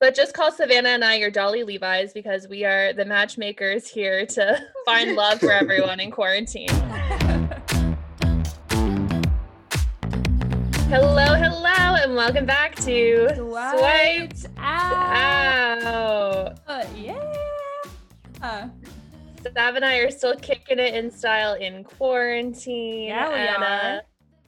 But just call Savannah and I your Dolly Levi's because we are the matchmakers here to find love for everyone in quarantine. Hello, hello, and welcome back to Swiped out. Out. Uh, yeah. Uh, Sav and I are still kicking it in style in quarantine. Yeah, we and, are. Uh,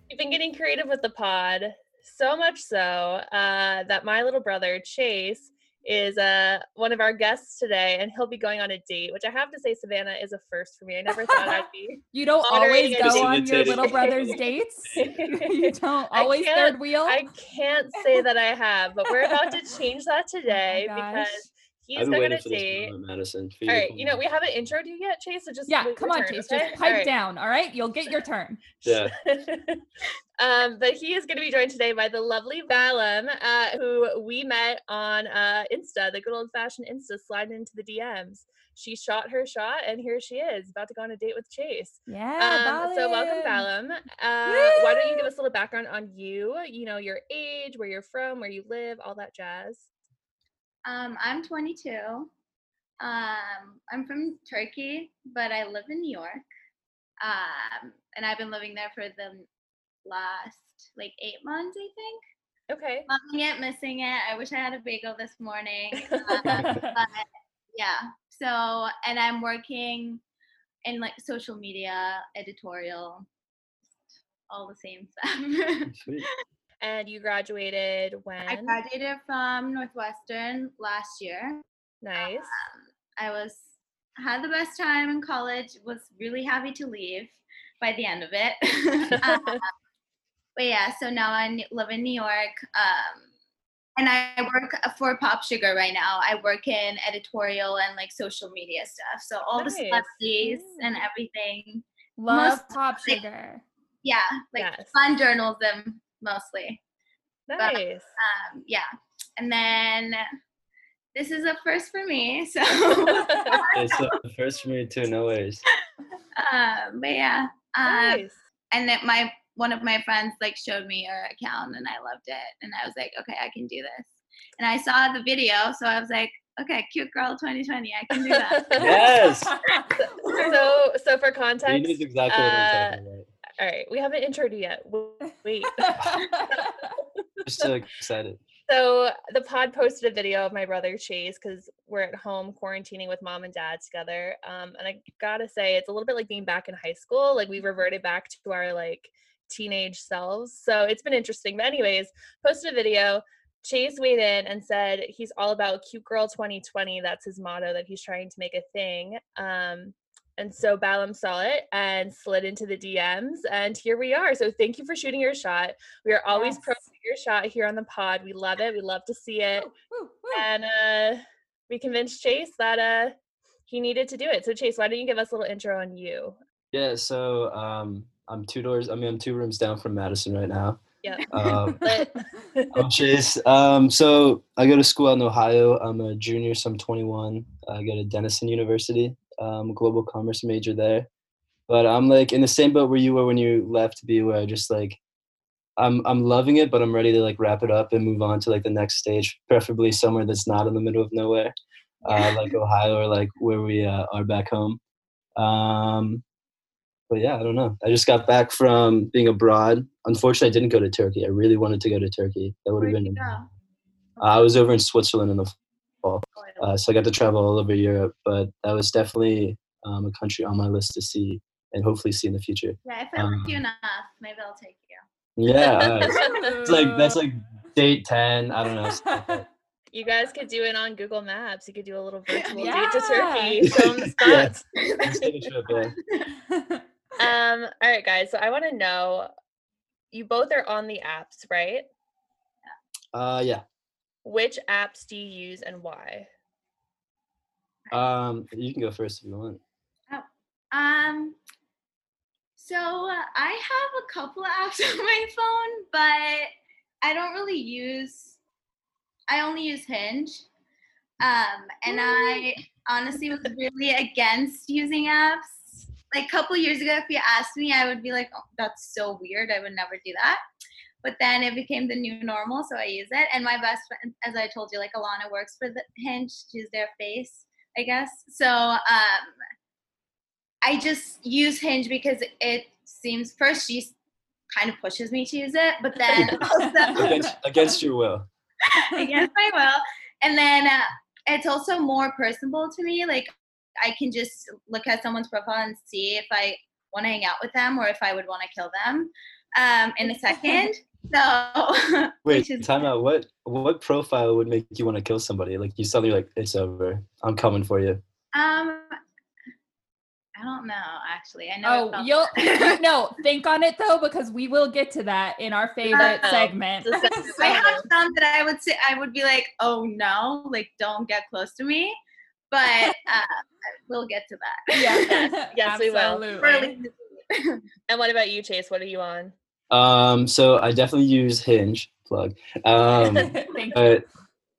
we've been getting creative with the pod, so much so uh, that my little brother Chase is uh, one of our guests today, and he'll be going on a date, which I have to say, Savannah is a first for me. I never thought I'd be. you don't always go on your little brother's dates. you don't always third wheel. I can't say that I have, but we're about to change that today gosh. because he's I've been going on a date. moment, Madison. for All to right, come you know we haven't introed you yet, Chase. So just yeah, come on, turn, Chase. okay? Just pipe All right. down. All right, you'll get your turn. Yeah. Um, but he is going to be joined today by the lovely Balim, uh, who we met on uh, Insta, the good old fashioned Insta, sliding into the DMs. She shot her shot, and here she is, about to go on a date with Chase. Yeah. Um, so welcome, Balim. Balim. Uh, why don't you give us a little background on you? You know, your age, where you're from, where you live, all that jazz. Um, I'm 22. Um, I'm from Turkey, but I live in New York. Um, and I've been living there for the last like eight months, I think. Okay. Loving it, missing it. I wish I had a bagel this morning. Um, but yeah. So, and I'm working in like social media, editorial, all the same stuff. Sweet. And you graduated when? I graduated from Northwestern last year. Nice. I was had the best time in college. Was really happy to leave by the end of it. Um, but yeah, so now I live in New York, um, and I work for Pop Sugar right now. I work in editorial and like social media stuff. So all the Nice. celebrities and everything. Love Most- pop sugar. Yeah, like Yes. fun journalism mostly. nice. Um, yeah, and then this is a first for me. So. It's the first for me too. No worries. um, but yeah, um, nice. and then my one of my friends like showed me your account and I loved it and I was like, okay, I can do this. And I saw the video, so I was like, okay, cute girl 2020, I can do that. Yes. so, so for context, knows exactly what uh, I'm talking about. all right, we haven't introed you yet. W- Wait. Just so excited. So the pod posted a video of my brother Chase because we're at home quarantining with mom and dad together. Um, and I gotta say, it's a little bit like being back in high school. Like we reverted back to our like teenage selves. So it's been interesting. But anyways, posted a video. Chase weighed in and said he's all about cute girl 2020. That's his motto that he's trying to make a thing. Um, and so Balim saw it and slid into the DMs, and here we are. So thank you for shooting your shot. We are always pro Yes. shoot your shot here on the pod. We love it. We love to see it. Woo, woo, woo. And uh, we convinced Chase that uh, he needed to do it. So Chase, why don't you give us a little intro on you? Yeah. So um, I'm two doors. I mean, I'm two rooms down from Madison right now. Yeah. Um, But I'm Chase. Um, so I go to school out in Ohio. I'm a junior, so I'm 21. I go to Denison University. Um, global commerce major there. But I'm like in the same boat where you were when you left B, where I just like I'm I'm loving it, but I'm ready to like wrap it up and move on to like the next stage, preferably somewhere that's not in the middle of nowhere, uh, like Ohio or like where we uh, are back home. Um, but yeah, I don't know. I just got back from being abroad. Unfortunately, I didn't go to Turkey. I really wanted to go to Turkey. That would have been. you go? I was over in Switzerland in the fall, Oh, I love uh, so I got to travel all over Europe. But that was definitely um, a country on my list to see and hopefully see in the future. Yeah, if I like you um, enough, maybe I'll take you. Yeah, uh, it's like that's like date ten. I don't know. something like that. you guys could do it on Google Maps. You could do a little virtual Yeah. date to Turkey. Show 'em the Yeah. Let's take a trip. Yeah. Um, all right, guys. So I want to know you both are on the apps, right? Uh, yeah. Which apps do you use and why? Um, you can go first if you want. Oh. Um, so uh, I have a couple of apps on my phone, but I don't really use. I only use Hinge. Um, and I honestly was really against using apps. Like a couple years ago, if you asked me, I would be like, oh, "That's so weird. I would never do that." but then it became the new normal, so I use it. And my best friend, as I told you, like Alana works for the Hinge. She's their face, I guess. So um, I just use Hinge because it seems first she kind of pushes me to use it, but then also against, against your will. against my will. And then uh, it's also more personable to me. Like I can just look at someone's profile and see if I want to hang out with them or if I would want to kill them um, in a second. So Wait, is- time out. What what profile would make you want to kill somebody? Like you suddenly like it's over. I'm coming for you. Um, I don't know. Actually, I know. Oh, felt- you'll no, think on it though, because we will get to that in our favorite Oh, segment. the segment. I have some that I would say I would be like, oh no, like don't get close to me. But uh, we'll get to that. yeah. yes, we will. And what about you, Chase? What are you on? Um, so I definitely use Hinge plug. Um, but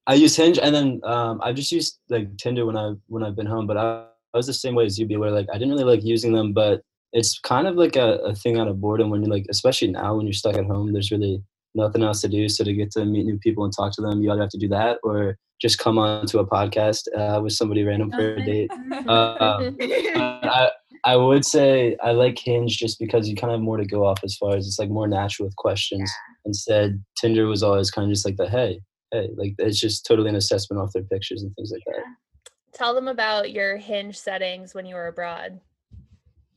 I use Hinge, and then um, I've just used like Tinder when I when I've been home. But I, I was the same way as you, be where like I didn't really like using them, but it's kind of like a, a thing out of boredom when you're like, especially now when you're stuck at home. There's really nothing else to do, so to get to meet new people and talk to them, you either have to do that or just come on to a podcast uh, with somebody random for a date. Um, I, I would say I like Hinge just because you kind of have more to go off as far as it's like more natural with questions. Instead, Tinder was always kind of just like the hey, hey, like it's just totally an assessment off their pictures and things like that. Tell them about your hinge settings when you were abroad.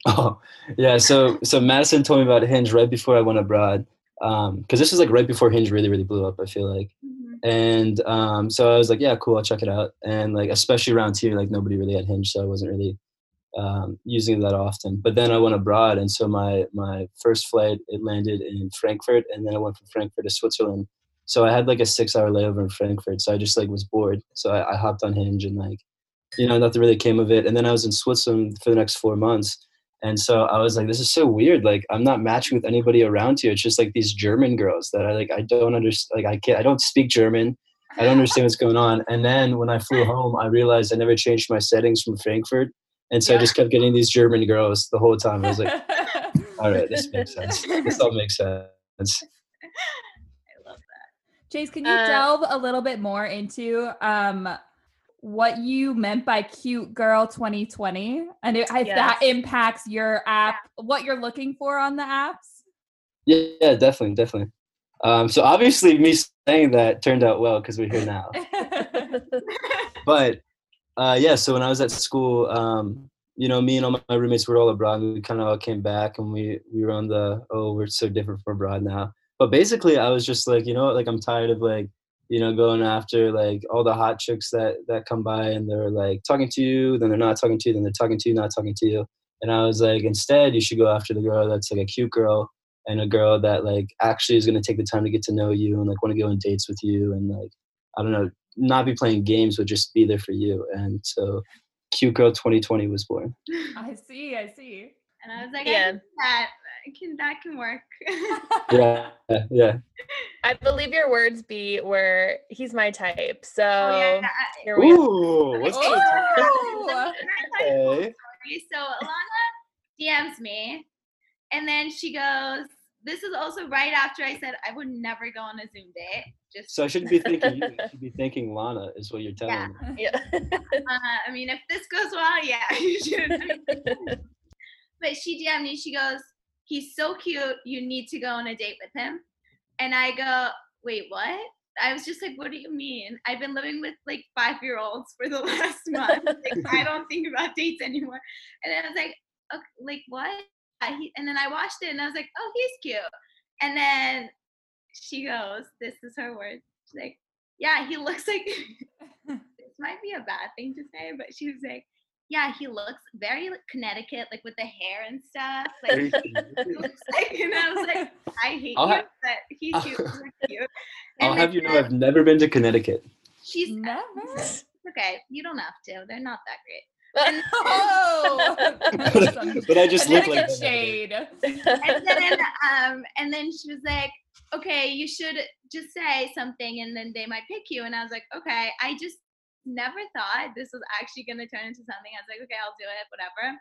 Oh, yeah. So so Madison told me about Hinge right before I went abroad. Um, because this was like right before Hinge really really blew up. I feel like, Mhm. And um, so I was like, yeah, cool, I'll check it out. And like especially around here, like nobody really had Hinge, so I wasn't really um, using it that often. But then I went abroad, and so my my first flight it landed in Frankfurt, and then I went from Frankfurt to Switzerland. So I had like a six hour layover in Frankfurt, so I just like was bored. So I, I hopped on Hinge and like, you know, nothing really came of it. And then I was in Switzerland for the next four months. And so I was like, this is so weird. Like I'm not matching with anybody around here. It's just like these German girls that I like I don't understand like I can't I don't speak German. I don't understand what's going on. And then when I flew home, I realized I never changed my settings from Frankfurt. And so I just kept getting these German girls the whole time. I was like, all right, this makes sense. This all makes sense. I love that. Chase, can you Uh, delve a little bit more into um what you meant by cute girl 2020 and if if that impacts your app, what you're looking for on the apps? Yeah, yeah definitely, definitely. Um, so obviously me saying that turned out well because we're here now. but uh, yeah, so when I was at school, um, you know, me and all my roommates were all abroad. And we kind of all came back, and we we were on the oh, we're so different from abroad now. But basically, I was just like, you know, what, like I'm tired of like, you know, going after like all the hot chicks that that come by, and they're like talking to you, then they're not talking to you, then they're talking to you, not talking to you. And I was like, instead, you should go after the girl that's like a cute girl and a girl that like actually is gonna take the time to get to know you and like want to go on dates with you and like I don't know, not be playing games, but just be there for you. And so, Cute Girl 2020 was born. I see, I see. And I was like, Yeah. I that I can that can work. Yeah, yeah. I believe your words be were he's my type. So oh, yeah. here we. Ooh, what's Ooh. the I- okay. So Alana DMs me, and then she goes, "This is also right after I said I would never go on a Zoom date." Just, So I shouldn't be thinking you. I should be thinking Lana is what you're telling Yeah. me. Yeah. uh, I mean, if this goes well, yeah, you should. I mean, but she DM'd me. She goes, "He's so cute. You need to go on a date with him." And I go, "Wait, what?" I was just like, "What do you mean? I've been living with like five year olds for the last month. Like, I don't think about dates anymore." And then I was like, okay, "Like what?" Uh, And then I watched it, and I was like, "Oh, he's cute." And then she goes, "This is her word." She's like, "Yeah, he looks like." this might be a bad thing to say, but she was like, "Yeah, he looks very like, Connecticut, like with the hair and stuff. Like, he looks like." And I was like, "I hate I'll you, ha- but he's cute. he's cute." I'll And have you know I've never been to Connecticut. she's Never. okay. You don't have to. They're not that great. Oh, but I just look like shade. and then um and then she was like okay you should just say something and then they might pick you and i was like okay i just never thought this was actually going to turn into something i was like okay i'll do it whatever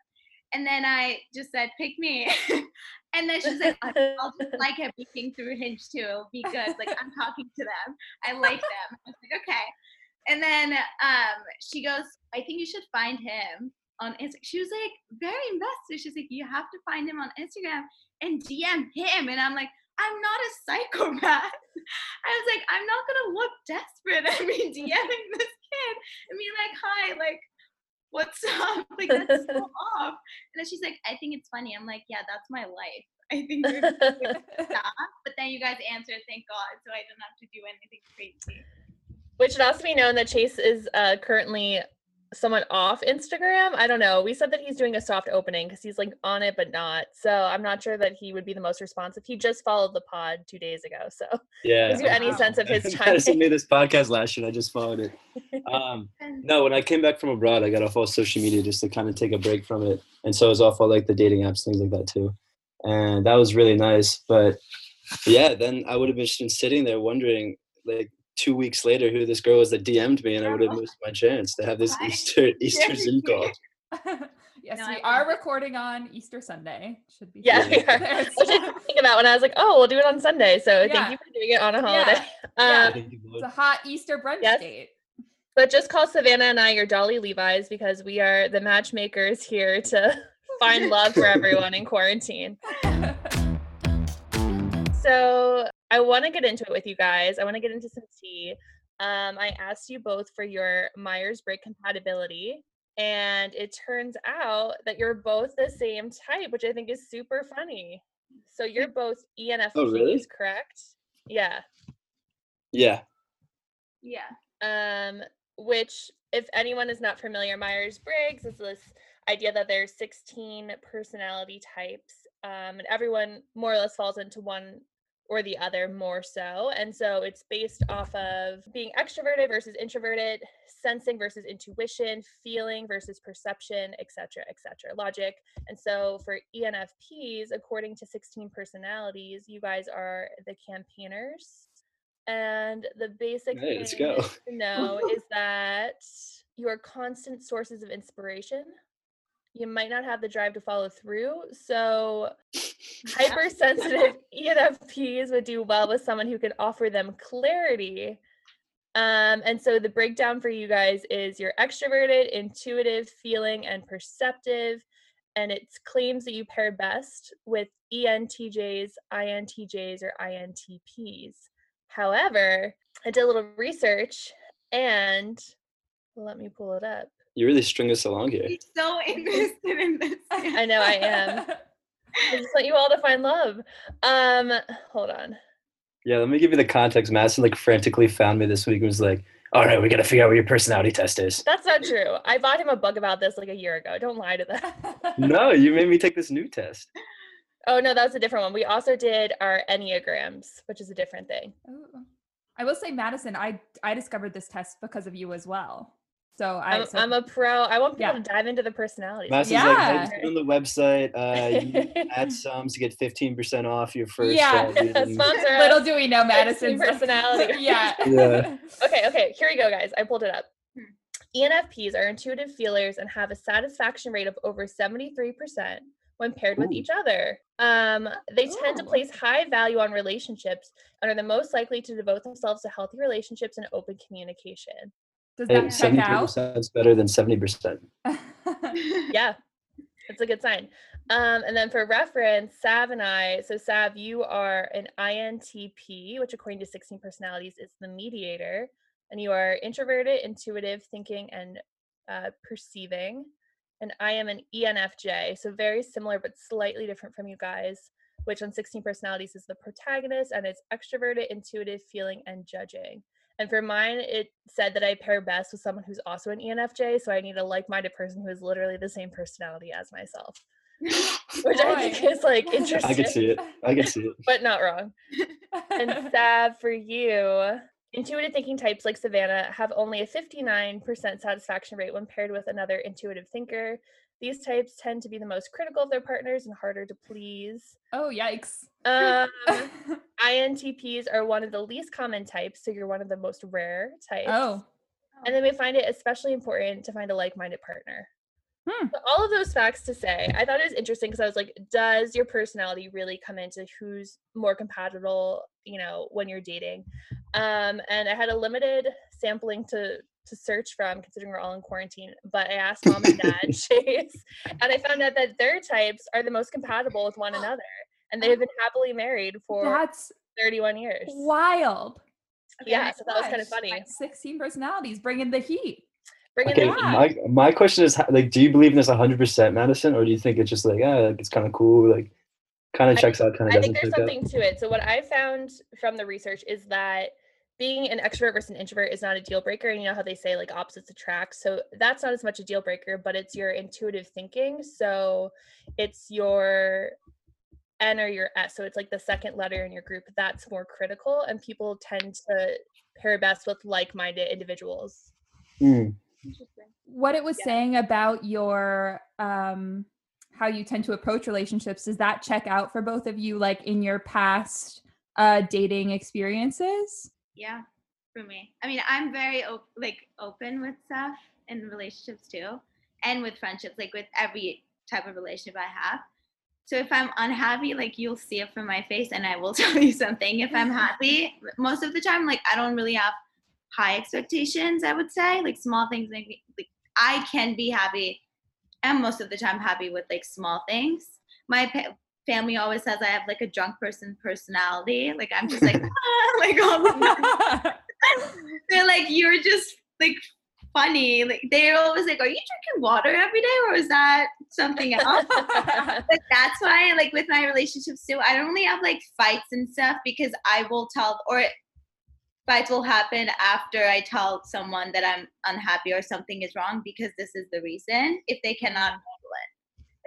And then I just said, pick me. and then she's like, I'll just like peeking through Hinge too. Be good. Like I'm talking to them. I like them. I was like, okay. And then um, she goes, I think you should find him on Instagram. She was like very invested. She's like, you have to find him on Instagram and DM him. And I'm like, I'm not a psychopath. I was like, I'm not gonna look desperate at me DMing this kid and be like, hi, like, what's up? Like that's so off. And then she's like, I think it's funny. I'm like, yeah, that's my life. I think you're stop. But then you guys answered, thank God, so I didn't have to do anything crazy. Which should also be known that Chase is uh, currently someone off Instagram. I don't know. We said that he's doing a soft opening because he's like on it but not. So I'm not sure that he would be the most responsive. He just followed the pod two days ago. So Yeah. gives you any Wow. sense of his Madison time. made this podcast last year and I just followed it. Um, no, when I came back from abroad, I got off all social media just to kind of take a break from it. And so I was off all like the dating apps, things like that too. And that was really nice. But yeah, then I would have been sitting there wondering like two weeks later who this girl was that DM'd me and I would have missed my chance to have this Right. Easter Easter Zoom call. yes, No, we I are love recording on Easter Sunday. Should be Yeah, fine. we are. Which I didn't think about when I was like, oh, we'll do it on Sunday. So Yeah. thank you for doing it on a holiday. Yeah. Um, Thank you, it's a hot Easter brunch Yes. date. but just call Savannah and I your Dolly Levi's because we are the matchmakers here to find love for everyone in quarantine. So I want to get into it with you guys. I want to get into some tea. Um, I asked you both for your Myers Briggs compatibility, and it turns out that you're both the same type, which I think is super funny. So you're both E ENFPs, Oh, really? correct? Yeah. Yeah. Yeah. um, which, if anyone is not familiar, Myers Briggs is this idea that there's 16 personality types, um, and everyone more or less falls into one or the other more so. And so it's based off of being extroverted versus introverted, sensing versus intuition, feeling versus perception, etc., etc., logic. And so for ENFPs, according to 16 personalities, you guys are the campaigners. And the basic Hey, let's thing go. to know is that you are constant sources of inspiration. You might not have the drive to follow through. So hypersensitive ENFPs would do well with someone who can offer them clarity. Um, and so the breakdown for you guys is you're extroverted, intuitive, feeling, and perceptive. And it claims that you pair best with ENTJs, INTJs, or INTPs. However, I did a little research and let me pull it up. You really string us along here. He's so interested in this. I know I am. I just want you all to find love. Um, hold on. Yeah, let me give you the context. Madison like frantically found me this week and was like, all right, we got to figure out what your personality test is. That's not true. I bought him a book about this like a year ago. Don't lie to that. No, you made me take this new test. Oh no, that was a different one. We also did our enneagrams, which is a different thing. Ooh. I will say, Madison, I I discovered this test because of you as well. So I, I'm, so- I'm a pro. I want people Yeah. to dive into the personality. Madison's like, hey, Yeah. just on the website. Uh, you add sums to get 15% off your first. Yeah. Sponsor little do we know, Madison's personality. yeah. Yeah. Okay, okay, here we go, guys. I pulled it up. ENFPs are intuitive feelers and have a satisfaction rate of over 73% when paired with each other. Um, they tend to place high value on relationships and are the most likely to devote themselves to healthy relationships and open communication. Does that check out? 73% better than 70%. Yeah, that's a good sign. Um, and then for reference, Sav and I, so Sav, you are an INTP, which according to 16 personalities is the mediator, and you are introverted, intuitive, thinking, and uh, perceiving. And I am an ENFJ, so very similar but slightly different from you guys, which on 16 personalities is the protagonist, and it's extroverted, intuitive, feeling, and judging. And for mine, it said that I pair best with someone who's also an ENFJ, so I need a like-minded person who is literally the same personality as myself, which I think is like interesting, I can see it. I can see it. but not wrong. And Sav, for you, intuitive thinking types like Savannah have only a 59% satisfaction rate when paired with another intuitive thinker. These types tend to be the most critical of their partners and harder to please. oh yikes! Um, INTPs are one of the least common types, so you're one of the most rare types. oh, And then we find it especially important to find a like minded partner. Hmm. All of those facts to say, I thought it was interesting because I was like, does your personality really come into who's more compatible, you know, when you're dating? Um, and I had a limited sampling to to search from considering we're all in quarantine but i asked mom and dad chase and i found out that their types are the most compatible with one another and they've been happily married for that's 31 years. wild. Okay, yeah so that was kind of funny. Like 16 personalities bringing the heat. Bringing okay, my, my question is like do you believe in this 100% madison or do you think it's just like yeah it's kind of cool like kind of checks I, out kind of i think there's something out? to it. So what i found from the research is that being an extrovert versus an introvert is not a deal breaker. And you know how they say like opposites attract. So that's not as much a deal breaker, but it's your intuitive thinking. So it's your N or your S. So it's like the second letter in your group that's more critical. And people tend to pair best with like minded individuals. Mm. What it was yeah. saying about your, um, how you tend to approach relationships, does that check out for both of you, like in your past uh, dating experiences? Yeah for me. I mean i'm very op- like open with stuff in relationships too and with friendships like with every type of relationship i have. So if i'm unhappy like you'll see it from my face and i will tell you something if i'm happy. Most of the time like i don't really have high expectations i would say. Like small things make me like i can be happy and most of the time happy with like small things. My family always says I have like a drunk person personality. Like I'm just like ah, like all the They're like you're just like funny. Like they're always like, "Are you drinking water every day, or is that something else?" but that's why, like with my relationships too, I don't really have like fights and stuff because I will tell or fights will happen after I tell someone that I'm unhappy or something is wrong because this is the reason. If they cannot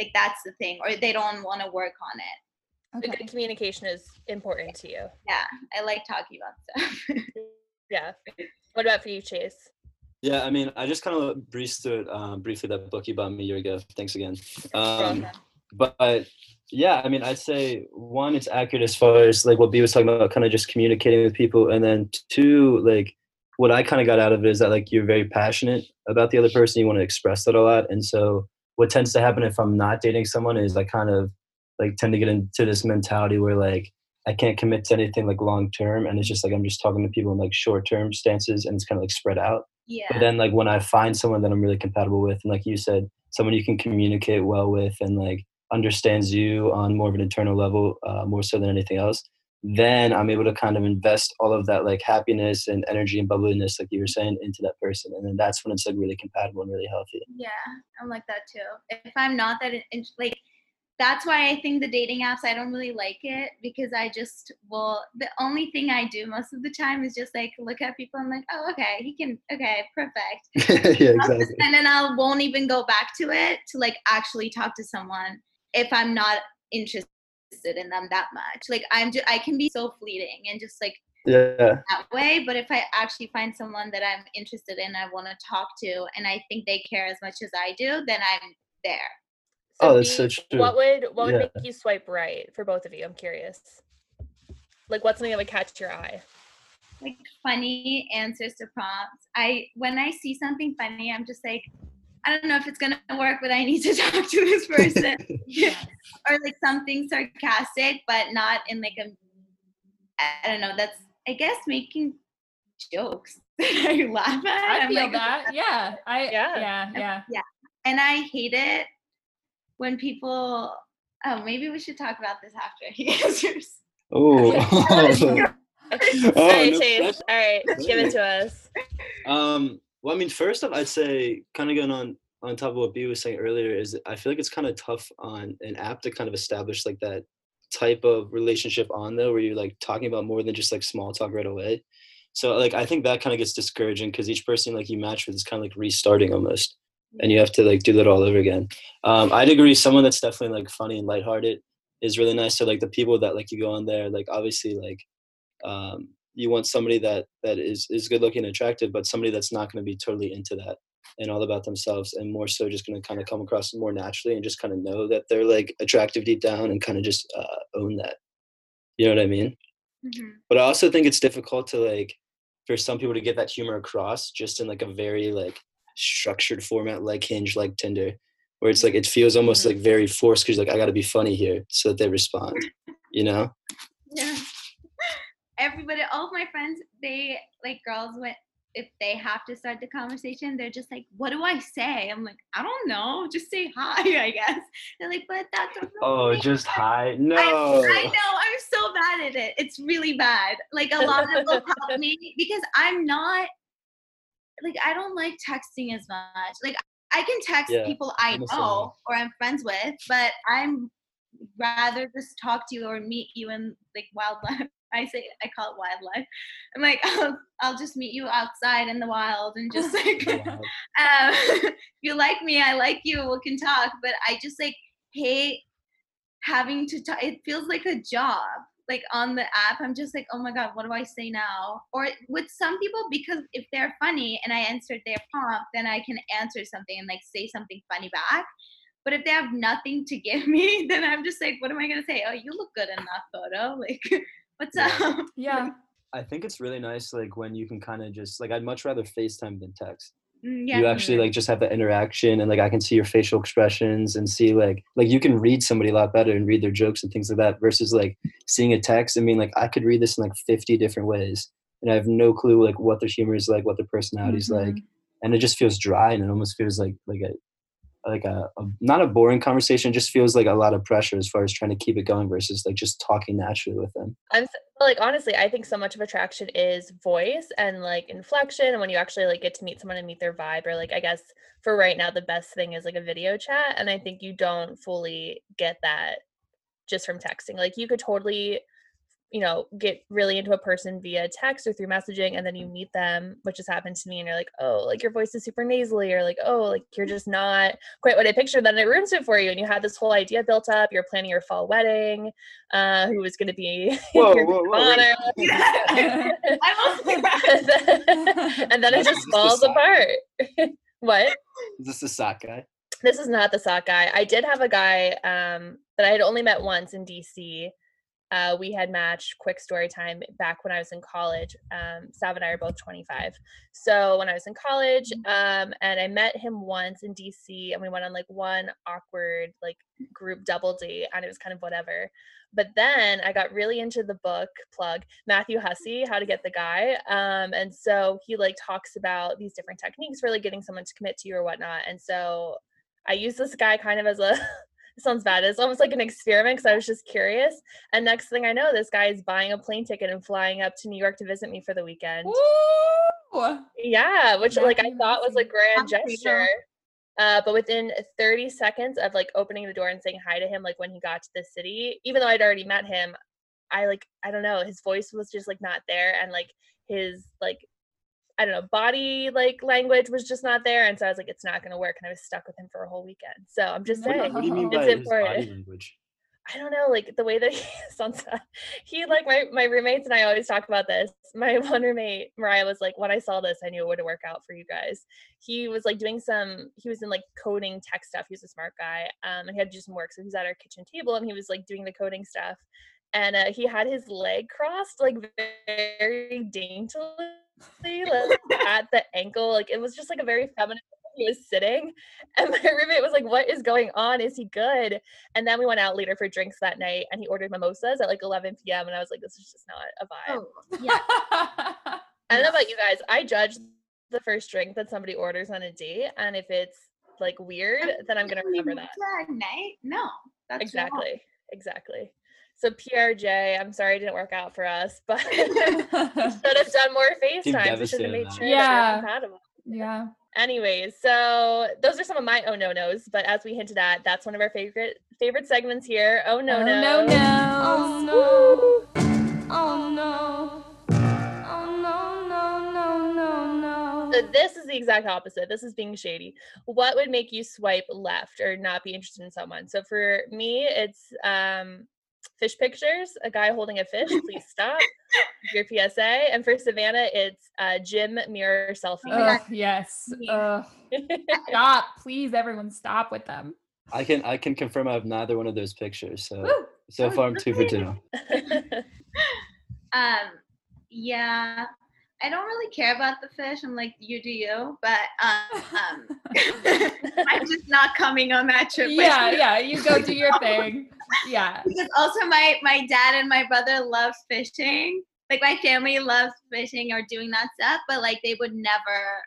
like that's the thing, or they don't want to work on it. Okay. good communication is important to you. Yeah, I like talking about stuff. yeah. What about for you, Chase? Yeah, I mean, I just kind of breezed through it um, briefly that book you bought me a year ago. Thanks again. Um, but yeah, I mean, I'd say one, it's accurate as far as like what B was talking about, kind of just communicating with people, and then two, like what I kind of got out of it is that like you're very passionate about the other person, you want to express that a lot, and so what tends to happen if I'm not dating someone is I kind of like tend to get into this mentality where like I can't commit to anything like long term and it's just like I'm just talking to people in like short term stances and it's kind of like spread out. Yeah. But then like when I find someone that I'm really compatible with and like you said, someone you can communicate well with and like understands you on more of an internal level, uh, more so than anything else, then I'm able to kind of invest all of that like happiness and energy and bubbliness, like you were saying, into that person. And then that's when it's like really compatible and really healthy. Yeah, I'm like that too. If I'm not that, like, that's why I think the dating apps, I don't really like it because I just will. The only thing I do most of the time is just like look at people and like, oh, okay, he can, okay, perfect. yeah, exactly. And then I won't even go back to it to like actually talk to someone if I'm not interested interested in them that much. Like I'm just I can be so fleeting and just like yeah that way. But if I actually find someone that I'm interested in, I want to talk to, and I think they care as much as I do, then I'm there. So oh, that's so true. What would what would yeah. make you swipe right for both of you? I'm curious. Like what's something that would catch your eye? Like funny answers to prompts. I when I see something funny, I'm just like, I don't know if it's gonna work, but I need to talk to this person. or like something sarcastic, but not in like a I don't know, that's I guess making jokes I laugh at. I feel like, that. Yeah. I yeah. yeah, yeah. Yeah. And I hate it when people oh maybe we should talk about this after he answers. Oh. oh, All right, no, Chase. All right, give it to us. Um, well, I mean, first off, I'd say kind of going on on top of what B was saying earlier is I feel like it's kind of tough on an app to kind of establish like that type of relationship on there where you're like talking about more than just like small talk right away. So like I think that kind of gets discouraging because each person like you match with is kind of like restarting almost, and you have to like do that all over again. Um, I'd agree. Someone that's definitely like funny and lighthearted is really nice. So like the people that like you go on there, like obviously like um, you want somebody that that is is good looking and attractive but somebody that's not going to be totally into that and all about themselves and more so just going to kind of come across more naturally and just kind of know that they're like attractive deep down and kind of just uh, own that you know what i mean mm-hmm. but i also think it's difficult to like for some people to get that humor across just in like a very like structured format like hinge like tinder where it's like it feels almost Mhm. like very forced because like I got to be funny here so that they respond. You know? Yeah. Everybody, all of my friends, they like girls went if they have to start the conversation, they're just like, "What do I say?" I'm like, "I don't know. Just say hi, I guess." They're like, "But that's Oh, romance." just hi. No. I, I know I'm so bad at it. It's really bad. Like a lot of will help me because I'm not like I don't like texting as much. Like I can text Yeah, people I I'm know or I'm friends with, but I'm rather just talk to you or meet you in like wildlife. I say I call it wildlife. I'm like I'll, I'll just meet you outside in the wild and just like um, if you like me, I like you, we can talk. But I just like hate having to talk. It feels like a job. Like on the app, I'm just like, oh my god, what do I say now? Or with some people, because if they're funny and I answered their prompt, then I can answer something and like say something funny back. But if they have nothing to give me, then I'm just like, what am I gonna say? Oh, you look good in that photo. Like, what's Yeah. up? Yeah. I think it's really nice like when you can kind of just like I'd much rather FaceTime than text. Mm, Yeah. You actually like just have the interaction and like I can see your facial expressions and see like like you can read somebody a lot better and read their jokes and things like that versus like seeing a text. I mean like I could read this in like 50 different ways and I have no clue like what their humor is like, what their personality is like. Mhm. And it just feels dry and it almost feels like like a like a, a not a boring conversation, just feels like a lot of pressure as far as trying to keep it going versus like just talking naturally with them. I'm like honestly, I think so much of attraction is voice and like inflection, and when you actually like get to meet someone and meet their vibe, or like I guess for right now the best thing is like a video chat, and I think you don't fully get that just from texting. Like you could totally, you know, get really into a person via text or through messaging, and then you meet them, which has happened to me, and you're like, oh, like your voice is super nasally, or like, oh, like you're just not quite what I pictured. Then it ruins it for you, and you had this whole idea built up. You're planning your fall wedding, uh, who was going to be Whoa, your whoa, whoa, honor. And then, it just falls apart. what? Is this the sock guy? This is not the sock guy. I did have a guy um, that I had only met once in DC. Uh, we had matched quick story time back when I was in college. Um, Sav and I are both 25. So when I was in college, um, and I met him once in DC, and we went on like one awkward like group double date, and it was kind of whatever. But then I got really into the book plug Matthew Hussey, How to Get the Guy, um, and so he like talks about these different techniques for like getting someone to commit to you or whatnot. And so I use this guy kind of as a sounds bad. It's almost like an experiment because I was just curious. And next thing I know, this guy is buying a plane ticket and flying up to New York to visit me for the weekend. Ooh. Yeah, which like I thought was a grand gesture. Uh, but within 30 seconds of like opening the door and saying hi to him, like when he got to the city, even though I'd already met him, I like I don't know, his voice was just like not there, and like his like I don't know body like language was just not there, and so I was like, it's not gonna work, and I was stuck with him for a whole weekend. So I'm just saying, What do you mean It's by his important. body language? I don't know, like the way that he sounds. He like my my roommates and I always talk about this. My one roommate Mariah was like, when I saw this, I knew it wouldn't work out for you guys. He was like doing some. He was in like coding tech stuff. He was a smart guy, um, and he had to do some work. So he was at our kitchen table and he was like doing the coding stuff, and uh, he had his leg crossed like very daintily, like at the ankle. Like it was just like a very feminine. He was sitting, and my roommate was like, "What is going on? Is he good?" And then we went out later for drinks that night, and he ordered mimosas at like 11 p.m. And I was like, "This is just not a vibe." Oh, yeah. I don't know about you guys. I judge the first drink that somebody orders on a date, and if it's like weird, then I'm gonna remember that. At night? No. That's wrong. Exactly. Exactly. So PRJ, I'm sorry it didn't work out for us, but should have done more FaceTimes. We should have made sure Yeah. compatible. yeah. Anyways, so those are some of my oh no nos, but as we hinted at, that's one of our favorite favorite segments here. Oh no oh, no. no, no. Oh no. Oh no. Oh no, no, no, no, no. So this is the exact opposite. This is being shady. What would make you swipe left or not be interested in someone? So for me, it's um fish pictures, a guy holding a fish, please stop. Your PSA. And for Savannah, it's uh gym mirror selfie. Ugh, yes. Ugh. Stop. Please, everyone, stop with them. I can I can confirm I have neither one of those pictures. So Woo. so far I'm two for two. Um, yeah. I don't really care about the fish. I'm like, you do you, but um, I'm just not coming on that trip. yeah, you. yeah. You go do your thing. Yeah. Because also my my dad and my brother love fishing. Like my family loves fishing or doing that stuff, but like they would never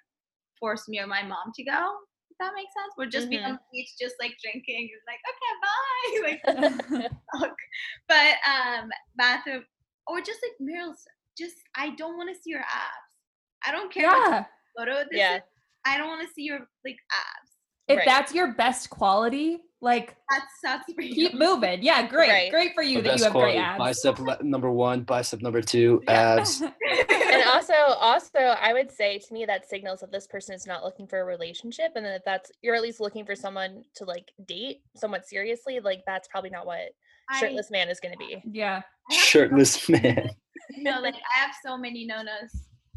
force me or my mom to go. If that makes sense. We're just be on the beach, just like drinking. It's like okay, bye. Like. But um, bathroom or just like Meryl's. Just I don't want to see your abs. I don't care what yeah. photo this Yeah. is. I don't want to see your like abs. If Right. that's your best quality, like That sucks for you. keep moving. Yeah, great. Right. Great for you The that you have quality. great abs. Bicep number one, bicep number two, abs. and also also i would say to me that signals that this person is not looking for a relationship and that that's you're at least looking for someone to like date somewhat seriously like that's probably not what I- shirtless man is going to be yeah. I have so Shirtless man. no, like I have so many no-nos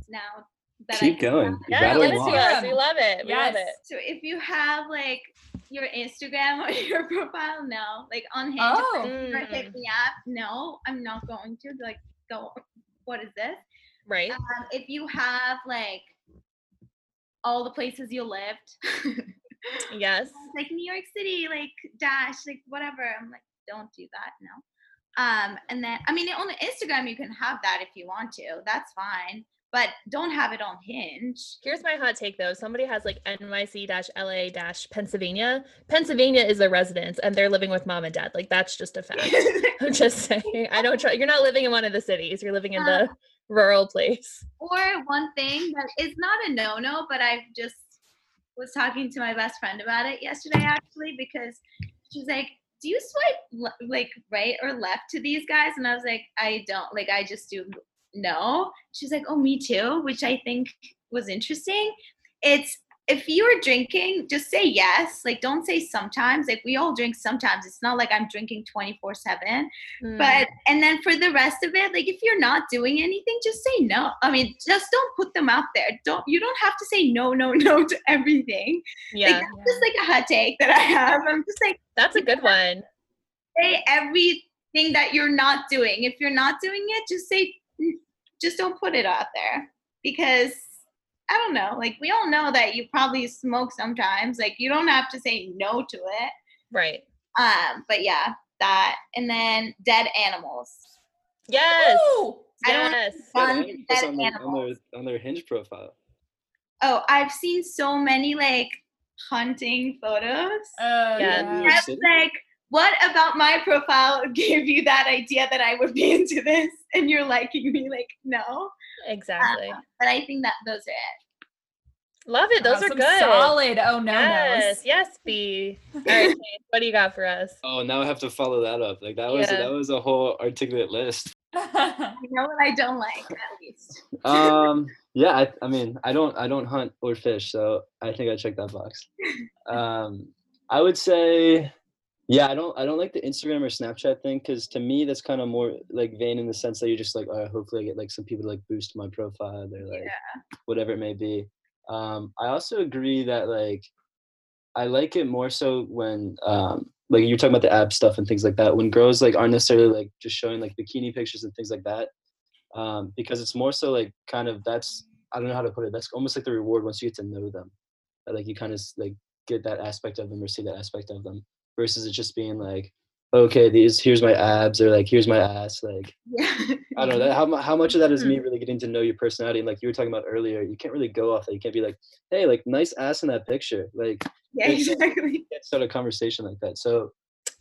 now. That Keep I going. yeah Rattle let them it to us we love it we love it So if you have like your Instagram or your profile, no. Like on Hinge, Oh. if you hit Mm, me up, no, I'm not going to. Like, go. What is this? right Um, if you have like all the places you lived, yes like New York City, like dash, like whatever. I'm like, don't do that, no. Um, and then I mean on Instagram you can have that if you want to. That's fine. But don't have it on Hinge. Here's my hot take though. Somebody has like NYC-LA-Pennsylvania. Pennsylvania is their residence and they're living with mom and dad. Like that's just a fact. I'm just saying. I don't try. You're not living in one of the cities. You're living in the rural place. or one thing that is not a no-no, but I just was talking to my best friend about it yesterday actually because she's like, "Do you swipe like right or left to these guys?" And I was like, "I don't. Like I just do no." She's like, "Oh, me too," which I think was interesting. It's if you're drinking, just say yes. Like don't say sometimes. Like we all drink sometimes. It's not like I'm drinking 24/7 Mm, but and then for the rest of it like if you're not doing anything just say no. I mean just don't put them out there. Don't you don't have to say no no no to everything. Yeah, like that's just like a hot take that i have. I'm just like that's a good one. say everything that you're not doing. If you're not doing it just say just don't put it out there. Because i don't know like we all know that you probably smoke sometimes like you don't have to say no to it Right. um but yeah that and then dead animals Yes. Woo! I don't Yes. fun Yeah, dead on, their, on, animals. their, on their hinge profile. Oh, I've seen so many like hunting photos. Oh Yeah. New yeah. York I was City? like, what about my profile gave you that idea that I would be into this and you're liking me? Like, no. Exactly. But I think that those are it. Love it. Those Wow, are good. Solid. Oh no Yes. Yes, B. All right. What do you got for us? Oh, now I have to follow that up. Like that was Yeah. that was a whole articulate list. You know what I don't like, at least. Um, yeah, I, I mean, I don't I don't hunt or fish, so I think I checked that box. Um, I would say, yeah, I don't I don't like the Instagram or Snapchat thing because to me that's kind of more like vain in the sense that you're just like, oh, hopefully I get like some people to like boost my profile or like whatever it may be. Um, I also agree that like I like it more so when um like you're talking about the ab stuff and things like that when girls like aren't necessarily like just showing like bikini pictures and things like that um because it's more so like kind of that's I don't know how to put it that's almost like the reward once you get to know them like you kind of like get that aspect of them or see that aspect of them versus it just being like okay these here's my abs or like here's my ass like Yeah. I don't know that, how, how much of that is me mm-hmm. really getting to know your personality and like you were talking about earlier you can't really go off that you can't be like hey like nice ass in that picture like yeah, exactly. you can't start a conversation like that so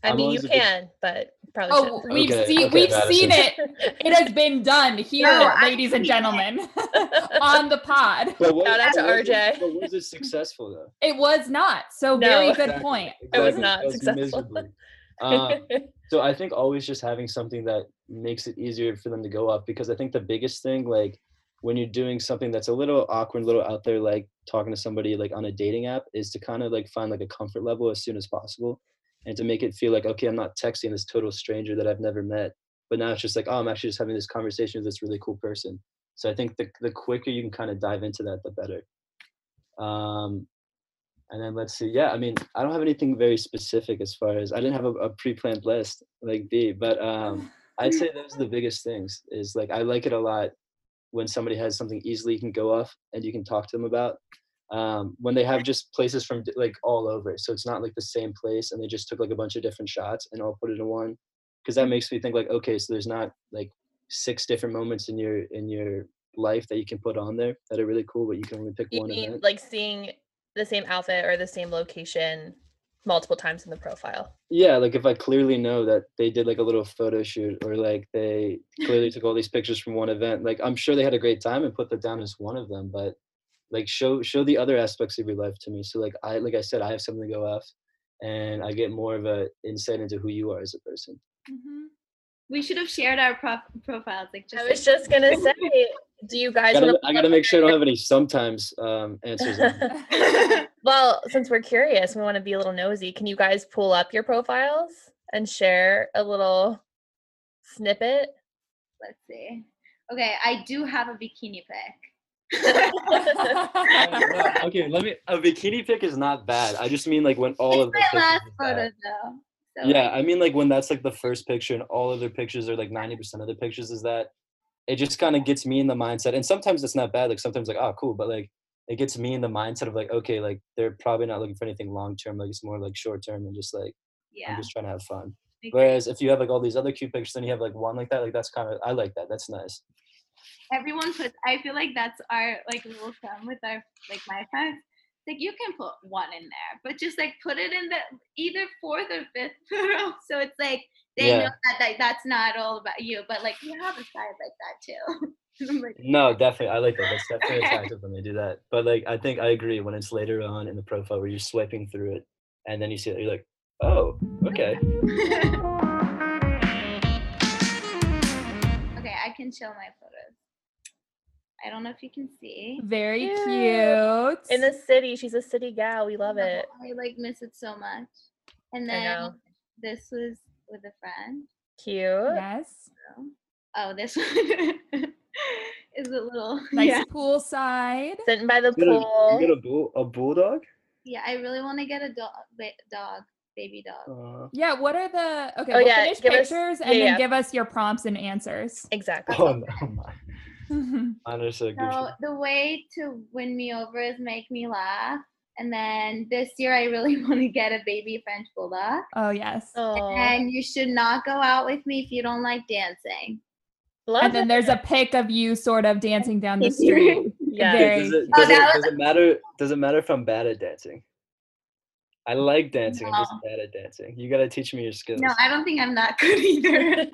I I'm mean, you always a big- can, but probably Oh, shouldn't. we've Okay, seen okay, we've Madison. seen it. It has been done here, No, ladies and gentlemen, on the pod. but was, Shout out to but was it- RJ. but was it successful though It was not. So No. very good Exactly, point. It was exactly, not successful. Um, so i think always just having something that makes it easier for them to go up because i think the biggest thing like when you're doing something that's a little awkward a little out there like talking to somebody like on a dating app is to kind of like find like a comfort level as soon as possible and to make it feel like okay i'm not texting this total stranger that i've never met but now it's just like oh i'm actually just having this conversation with this really cool person. So i think the, the quicker you can kind of dive into that the better. Um and then let's see. Yeah, I mean, I don't have anything very specific as far as I didn't have a, a pre-planned list like B, but um, I'd say those are the biggest things. Is like I like it a lot when somebody has something easily you can go off and you can talk to them about. Um, when they have just places from like all over, so it's not like the same place, and they just took like a bunch of different shots and all put it in one, because that makes me think like, okay, so there's not like six different moments in your in your life that you can put on there that are really cool, but you can only pick You one mean event. like seeing the same outfit or the same location multiple times in the profile? yeah like if i clearly know that they did like a little photo shoot or like they clearly took all these pictures from one event like i'm sure they had a great time and put that down as one of them but like show show the other aspects of your life to me so like i like i said i have something to go off and i get more of a insight into who you are as a person Mhm. We should have shared our prof- profiles. Like just I was like- just gonna say, do you I guys gotta, I gotta make sure i don't have any sometimes um answers well, since we're curious, we want to be a little nosy. Can you guys pull up your profiles and share a little snippet? Let's see. Okay, I do have a bikini pic. okay let me a bikini pic is not bad i just mean like when all of it's the my last pictures photo though. So yeah i mean like when that's like the first picture and all of their pictures are like 90% of the pictures is that it just kind of gets me in the mindset and sometimes it's not bad like sometimes like oh cool but like it gets me in the mindset of like okay like they're probably not looking for anything long term like it's more like short term and just like yeah. i'm just trying to have fun whereas if you have like all these other cute pictures then you have like one like that like that's kind of i like that that's nice everyone puts I feel like that's our like rule of thumb with our like my friends. Like you can put one in there, but just like put it in the either fourth or fifth photo. So it's like they know that, that that's not all about you, but like you have a side like that too. Like, no definitely i like that that's definitely attractive when they do that but like i think i agree when it's later on in the profile where you're swiping through it and then you see it you're like oh okay okay, I can show my photos. I don't know if you can see. Very Cute. cute. In the city, she's a city gal. We love Oh, it. I like miss it so much. And then this was with a friend. Cute. yes. So. Oh, this one is a little Nice yeah. poolside. Sitting by the You got a- pool. you got a, bull, a bulldog Yeah, I really want to get a dog, ba- dog, baby dog. uh, Yeah, what are the okay, Oh, we'll yeah, finish give us- pictures yeah, and then yeah. give us your prompts and answers. Exactly. oh no my Mhm. mine are so the way to win me over is make me laugh. And then this year, I really want to get a baby French bulldog. oh yes. Oh, And you should not go out with me if you don't like dancing. love And then it. there's a pic of you sort of dancing down the street. Yeah. Very does it, Oh, it, that does it matter does it matter if i'm bad at dancing i like dancing i'm just bad at dancing you gotta teach me your skills No, I don't think I'm that good either.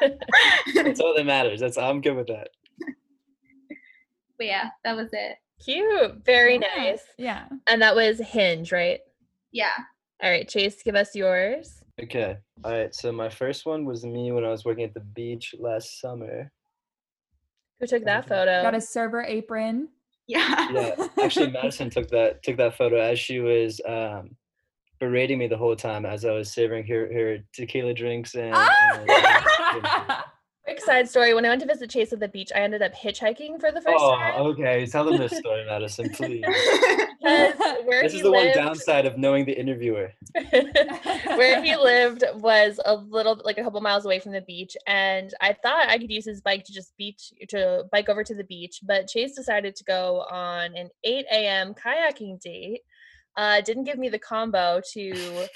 that's all that matters that's i'm good with that but yeah, that was it. Cute. Very Yeah, nice. Yeah. And that was Hinge, right? Yeah. All right, Chase, give us yours. okay all right so my first one was me when i was working at the beach last summer Who took that photo? Got a server apron. Yeah. yeah actually madison took that took that photo as she was um berating me the whole time as i was savoring her her tequila drinks and, and Ah! Quick side story. When I went to visit Chase at the beach, I ended up hitchhiking for the first oh time. okay tell them this story madison please where this he is the one downside of knowing the interviewer where he lived was a little like a couple miles away from the beach and i thought i could use his bike to just beach to bike over to the beach but chase decided to go on an 8 a.m kayaking date uh, didn't give me the combo to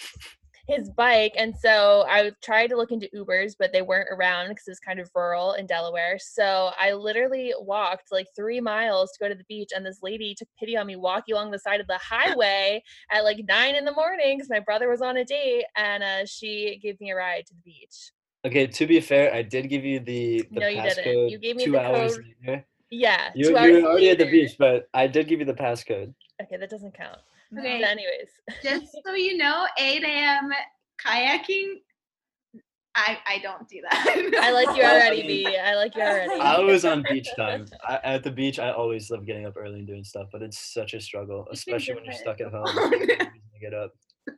his bike and so i tried to look into ubers but they weren't around because it was kind of rural in delaware so i literally walked like three miles to go to the beach and this lady took pity on me walking along the side of the highway at like nine in the morning because my brother was on a date and uh, she gave me a ride to the beach. Okay, to be fair, I did give you the, the No, you didn't. You gave me two the hours code later. Yeah, You, two you hours were already at the beach, but I did give you the passcode. Okay, that doesn't count. Okay. But anyways, Just so you know, 8 a.m. kayaking, I I don't do that. I like you already, mean- B. I like you already. I was on beach time. I, at the beach, I always love getting up early and doing stuff, but it's such a struggle, especially when you're stuck at home. and no to get up. All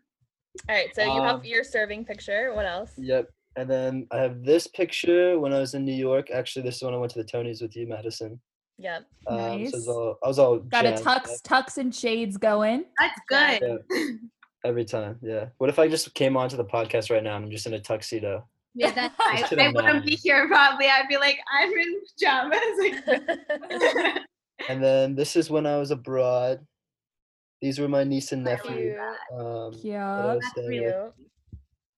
right, so you have Um, your serving picture. What else? Yep. And then I have this picture when I was in New York. Actually, this is when I went to the Tonys with you, Madison. Yep. Um, so I was Nice. all, I was all Got a jazzed up tux, tux and shades going. That's good. every time. Yeah. What if I just came onto the podcast right now and I'm just in a tuxedo? Yeah, that's I, Just I wouldn't be here probably. I'd be like, I'm in pajamas. And then this is when I was abroad. These were my niece and nephew. Cute. Um, that I Cute. was That's staying really with.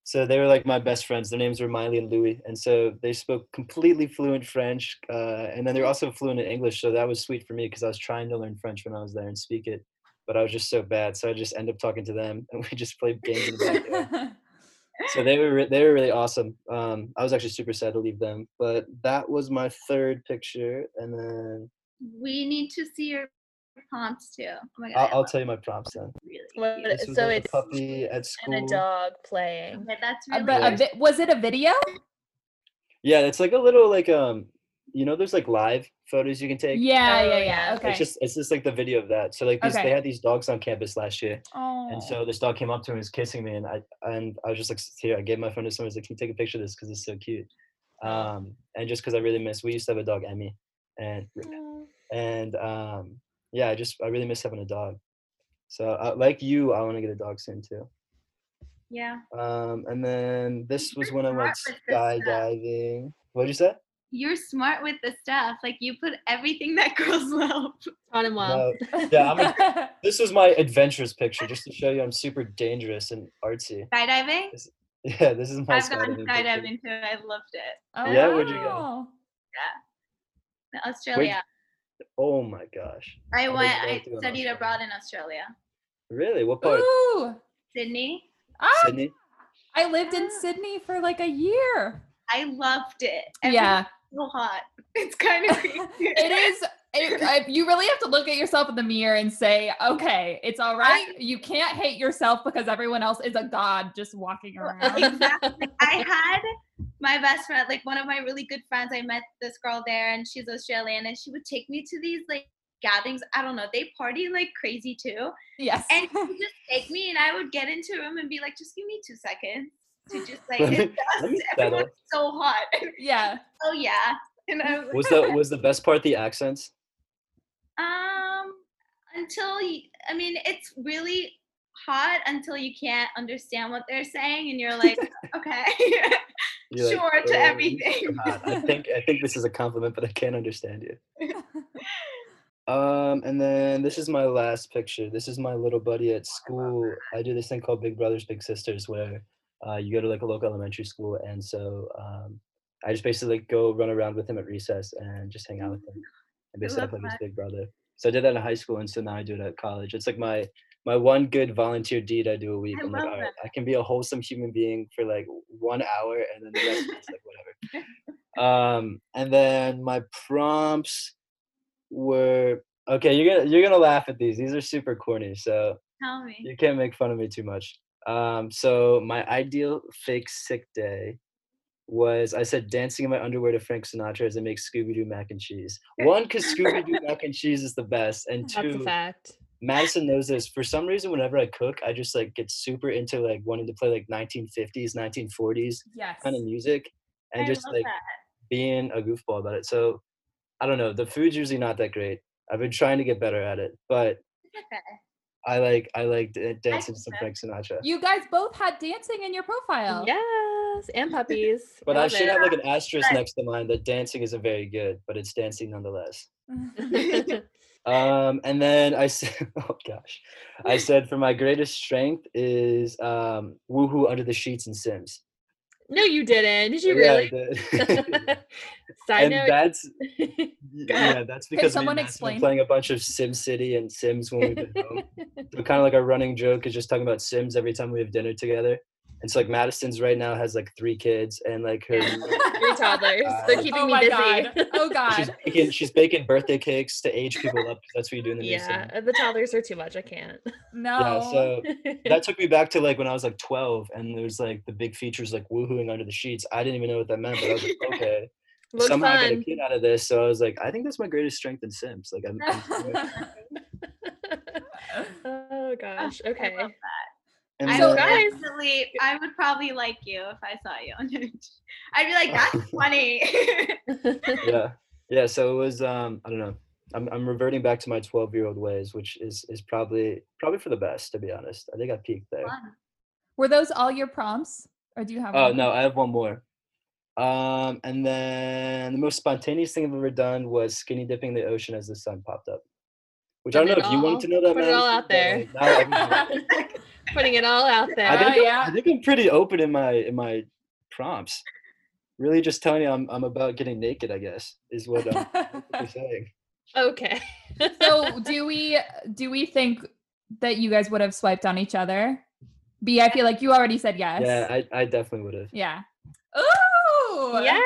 So they were like my best friends. Their names were Miley and Louis, and so they spoke completely fluent French, uh, and then they're also fluent in English. So that was sweet for me because I was trying to learn French when I was there and speak it, but I was just so bad. So I just ended up talking to them, and we just played games in the backyard. so they were re- they were really awesome. Um, I was actually super sad to leave them, but that was my third picture, and then we need to see your prompts too. Oh my god. I'll, I I'll tell you my prompts then. really What- This was so like it's a puppy at school and a dog playing. Okay, that's really but a vi- was it a video? Yeah, it's like a little like um, you know, there's like live photos you can take. Yeah, Oh, yeah, yeah. yeah. Okay. It's just it's just like the video of that. So like these Okay. they had these dogs on campus last year, oh. and so this dog came up to me and was kissing me, and I and I was just like here. I gave my phone to someone. I was like, "Can you take a picture of this? Because it's so cute." Um, and just because I really miss, we used to have a dog, Emmy, and and um, yeah, I just I really miss having a dog. So uh, like you, I want to get a dog soon too. yeah. Um, and then this was when I went smart with this stuff. skydiving. What'd you say? You're smart with the stuff. Like you put everything that girls love. On and well. No, yeah, I'm a, this was my adventurous picture just to show you I'm super dangerous and artsy. Skydiving? Yeah, this is my I've gone skydiving picture. too. I loved it. Oh, Yeah, where'd you go? wow. In Australia. Oh my gosh. I went I to go to studied abroad in Australia. Really? What part? Ooh. Sydney. Ah, Sydney? I lived in Ah. Sydney for like a year. I loved it. Yeah. Everything's so hot. It's kind of creepy. it is it, I, you really have to look at yourself in the mirror and say okay it's all right you can't hate yourself because everyone else is a god just walking around Exactly. I had my best friend, like one of my really good friends. I met this girl there, and she's Australian, and she would take me to these like gatherings. I don't know. They party like crazy too, yes and she would just take me, and I would get into a room and be like, "Just give me two seconds to just like Let me- adjust. Everyone's so hot." yeah oh yeah. And I was, Was the was the best part the accents? um until I mean, it's really hot until you can't understand what they're saying, and you're like, okay. You're like, Sure to "Oh, everything." I think I think this is a compliment, but I can't understand you. Um, and then this is my last picture. This is my little buddy at school. I do this thing called Big Brothers Big Sisters, where uh, you go to like a local elementary school, and so um, I just basically like, go run around with him at recess and just hang out with him, and basically like his big brother. So I did that in high school, and so now I do it at college. It's like my my one good volunteer deed I do a week. I I'm like, all right, that. I can be a wholesome human being for like one hour, and then the rest of it's like whatever. Um, and then my prompts were okay. You're gonna you're gonna laugh at these. These are super corny, so Tell me. you can't make fun of me too much. Um, so my ideal fake sick day was I said dancing in my underwear to Frank Sinatra as I make Scooby Doo mac and cheese. One, because Scooby Doo mac and cheese is the best, and two, That's a fact. Madison knows this. For some reason, whenever I cook, I just like get super into like wanting to play like 1950s, 1940s yes kind of music, and I just like that. being a goofball about it. So I don't know. The food's usually not that great. I've been trying to get better at it, but okay. I like I like dancing to some. Frank Sinatra. you guys both had dancing in your profile Yes, and puppies. But I should it. have like an asterisk Right. next to mine that dancing isn't very good, but it's dancing nonetheless. Um, and then I said, oh gosh, I said for my greatest strength is um, woohoo under the sheets and Sims. no, you didn't. Did you Yeah, I really? did. Side and note. that's yeah, that's because someone Matt's explain? playing a bunch of Sim City and Sims when we've been home. So kind of like our running joke is just talking about Sims every time we have dinner together. And so like Madison's right now has like three kids and like her Three toddlers. Uh, They're keeping oh me my busy. god oh she's god baking she's baking birthday cakes to age people up. that's what you do in the new yeah, the toddlers are too much. I can't. no Yeah, so that took me back to like when I was like 12 and there's like the big features like woohooing under the sheets. I didn't even know what that meant, but I was like, okay. Looks Somehow I got a kid out of this. So I was like, I think that's my greatest strength in Sims. Like I'm, I'm oh gosh. Okay. I and I So would then- definitely, I would probably like you if I saw you on it. I'd be like, that's funny. yeah yeah so it was um i don't know i'm, I'm reverting back to my 12 year old ways which is is probably probably for the best to be honest i think i peaked there Fun. were those all your prompts or do you have oh one no i have one more Um, and then the most spontaneous thing I've ever done was skinny dipping the ocean as the sun popped up. Which I don't know if you wanted to know that. put it all out there. like, now everybody- Putting it all out there. I think, Oh, I'm- yeah. I think I'm pretty open in my in my prompts. Really, just telling you I'm I'm about getting naked. I guess is what I'm saying. Okay. so do we do we think that you guys would have swiped on each other? B, I feel like you already said yes. Yeah, I, I definitely would have. yeah. Ooh. yeah.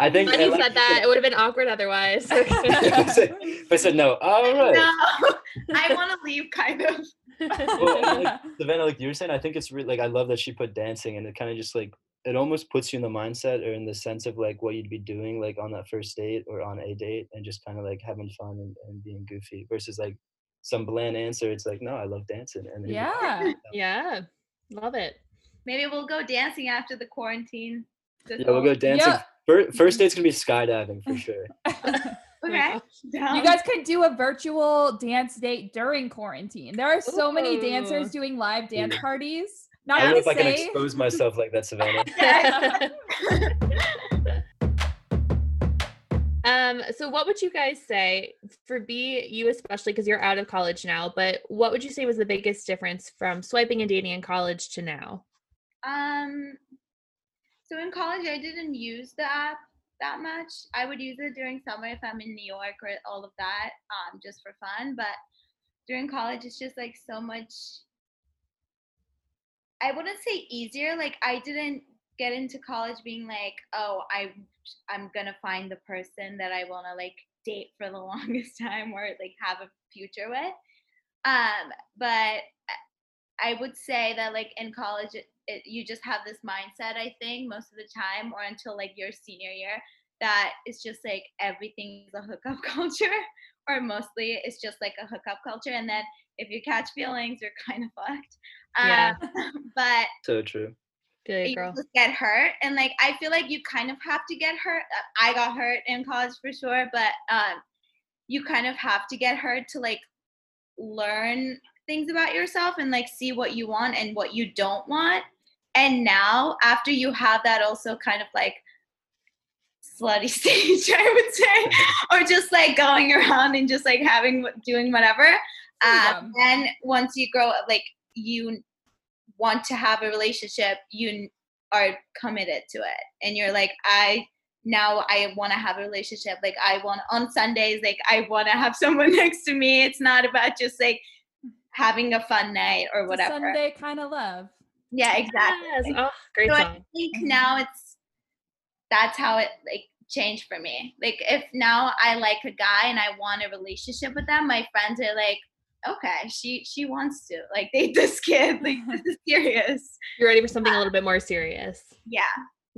I think When you said that, it would have been awkward otherwise. if I said- if I said no, all right. No, I want to leave, kind of. Well, and, like, Savannah, like you were saying, I think it's really like I love that she put dancing, and it kind of just like it almost puts you in the mindset or in the sense of like what you'd be doing like on that first date or on a date, and just kind of like having fun and, and being goofy versus like some bland answer. It's like no, I love dancing, and then you- yeah. yeah. Love it. Maybe we'll go dancing after the quarantine. This yeah, we'll go dancing. Yeah. Fir- First date's gonna be skydiving for sure. Okay. You guys could do a virtual dance date during quarantine. There are so many dancers doing live dance Yeah. parties. I Not don't know to if I can expose myself like that, Savannah. um, so what would you guys say for B, you especially because you're out of college now, but what would you say was the biggest difference from swiping and dating in college to now? Um, so in college, I didn't use the app that much. I would use it during summer if I'm in New York or all of that, um, just for fun. But during college, it's just like so much. I wouldn't say easier. Like I didn't get into college being like, oh, I I'm gonna find the person that I want to like date for the longest time or like have a future with. Um, but I would say that like in college, it, it, you just have this mindset. I think most of the time, or until like your senior year, that it's just like everything is a hookup culture, or mostly it's just like a hookup culture. And then if you catch feelings, you're kind of fucked. Yeah. Um, but So true. Feel you, you girl. just get hurt and like i feel like you kind of have to get hurt Uh, i got hurt in college for sure but um you kind of have to get hurt to like learn things about yourself and like see what you want and what you don't want and now after you have that also kind of like slutty stage i would say or just like going around and just like having doing whatever um, Freedom. and once you grow up like you want to have a relationship you are committed to it and you're like i now i want to have a relationship like i want on sundays like i want to have someone next to me it's not about just like having a fun night or whatever Sunday kind of love. Yeah exactly Yes. Oh, great so I song. think mm-hmm. now it's that's how it like changed for me. Like if now I like a guy and I want a relationship with them, my friends are like, okay, she she wants to like date this kid. Like this is serious. You're ready for something a uh, little bit more serious. Yeah.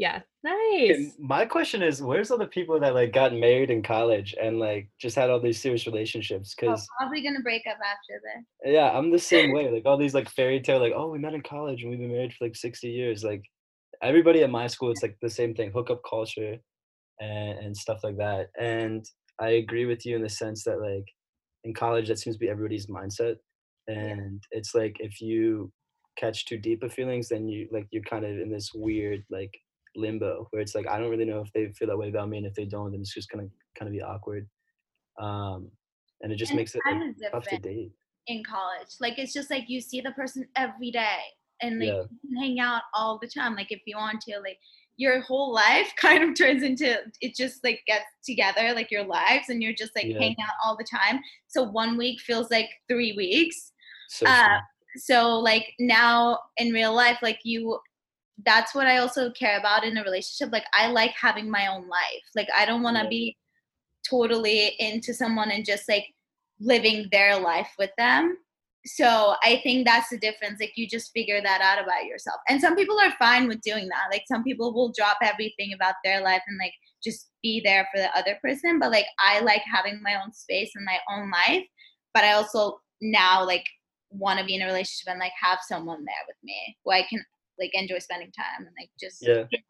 Yeah. Nice. my question is, where's all the people that like got married in college and like just had all these serious relationships? Oh, Because probably gonna break up after this. yeah, I'm the same way. Like all these like fairy tale, like oh, we met in college and we've been married for like 60 years. Like everybody at my school, it's like the same thing, hookup culture, and and stuff like that. And I agree with you in the sense that like in college, that seems to be everybody's mindset. And it's like if you catch too deep of feelings, then you like you're kind of in this weird like limbo where it's like I don't really know if they feel that way about me, and if they don't, then it's just gonna kind of be awkward. Um, and it just And makes it like, tough to date. in college. Like it's just like you see the person every day and like Yeah. you can hang out all the time. Like if you want to, like your whole life kind of turns into it just like gets together, like your lives, and you're just like Yeah. hanging out all the time. So one week feels like three weeks. So Uh. So like now in real life, like you that's what I also care about in a relationship. Like I like having my own life. Like I don't want to Yeah. be totally into someone and just like living their life with them. So I think that's the difference. Like you just figure that out about yourself. And some people are fine with doing that. Like some people will drop everything about their life and like just be there for the other person. But like I like having my own space and my own life. But I also now like want to be in a relationship and like have someone there with me who I can like enjoy spending time and like just Yeah. yeah.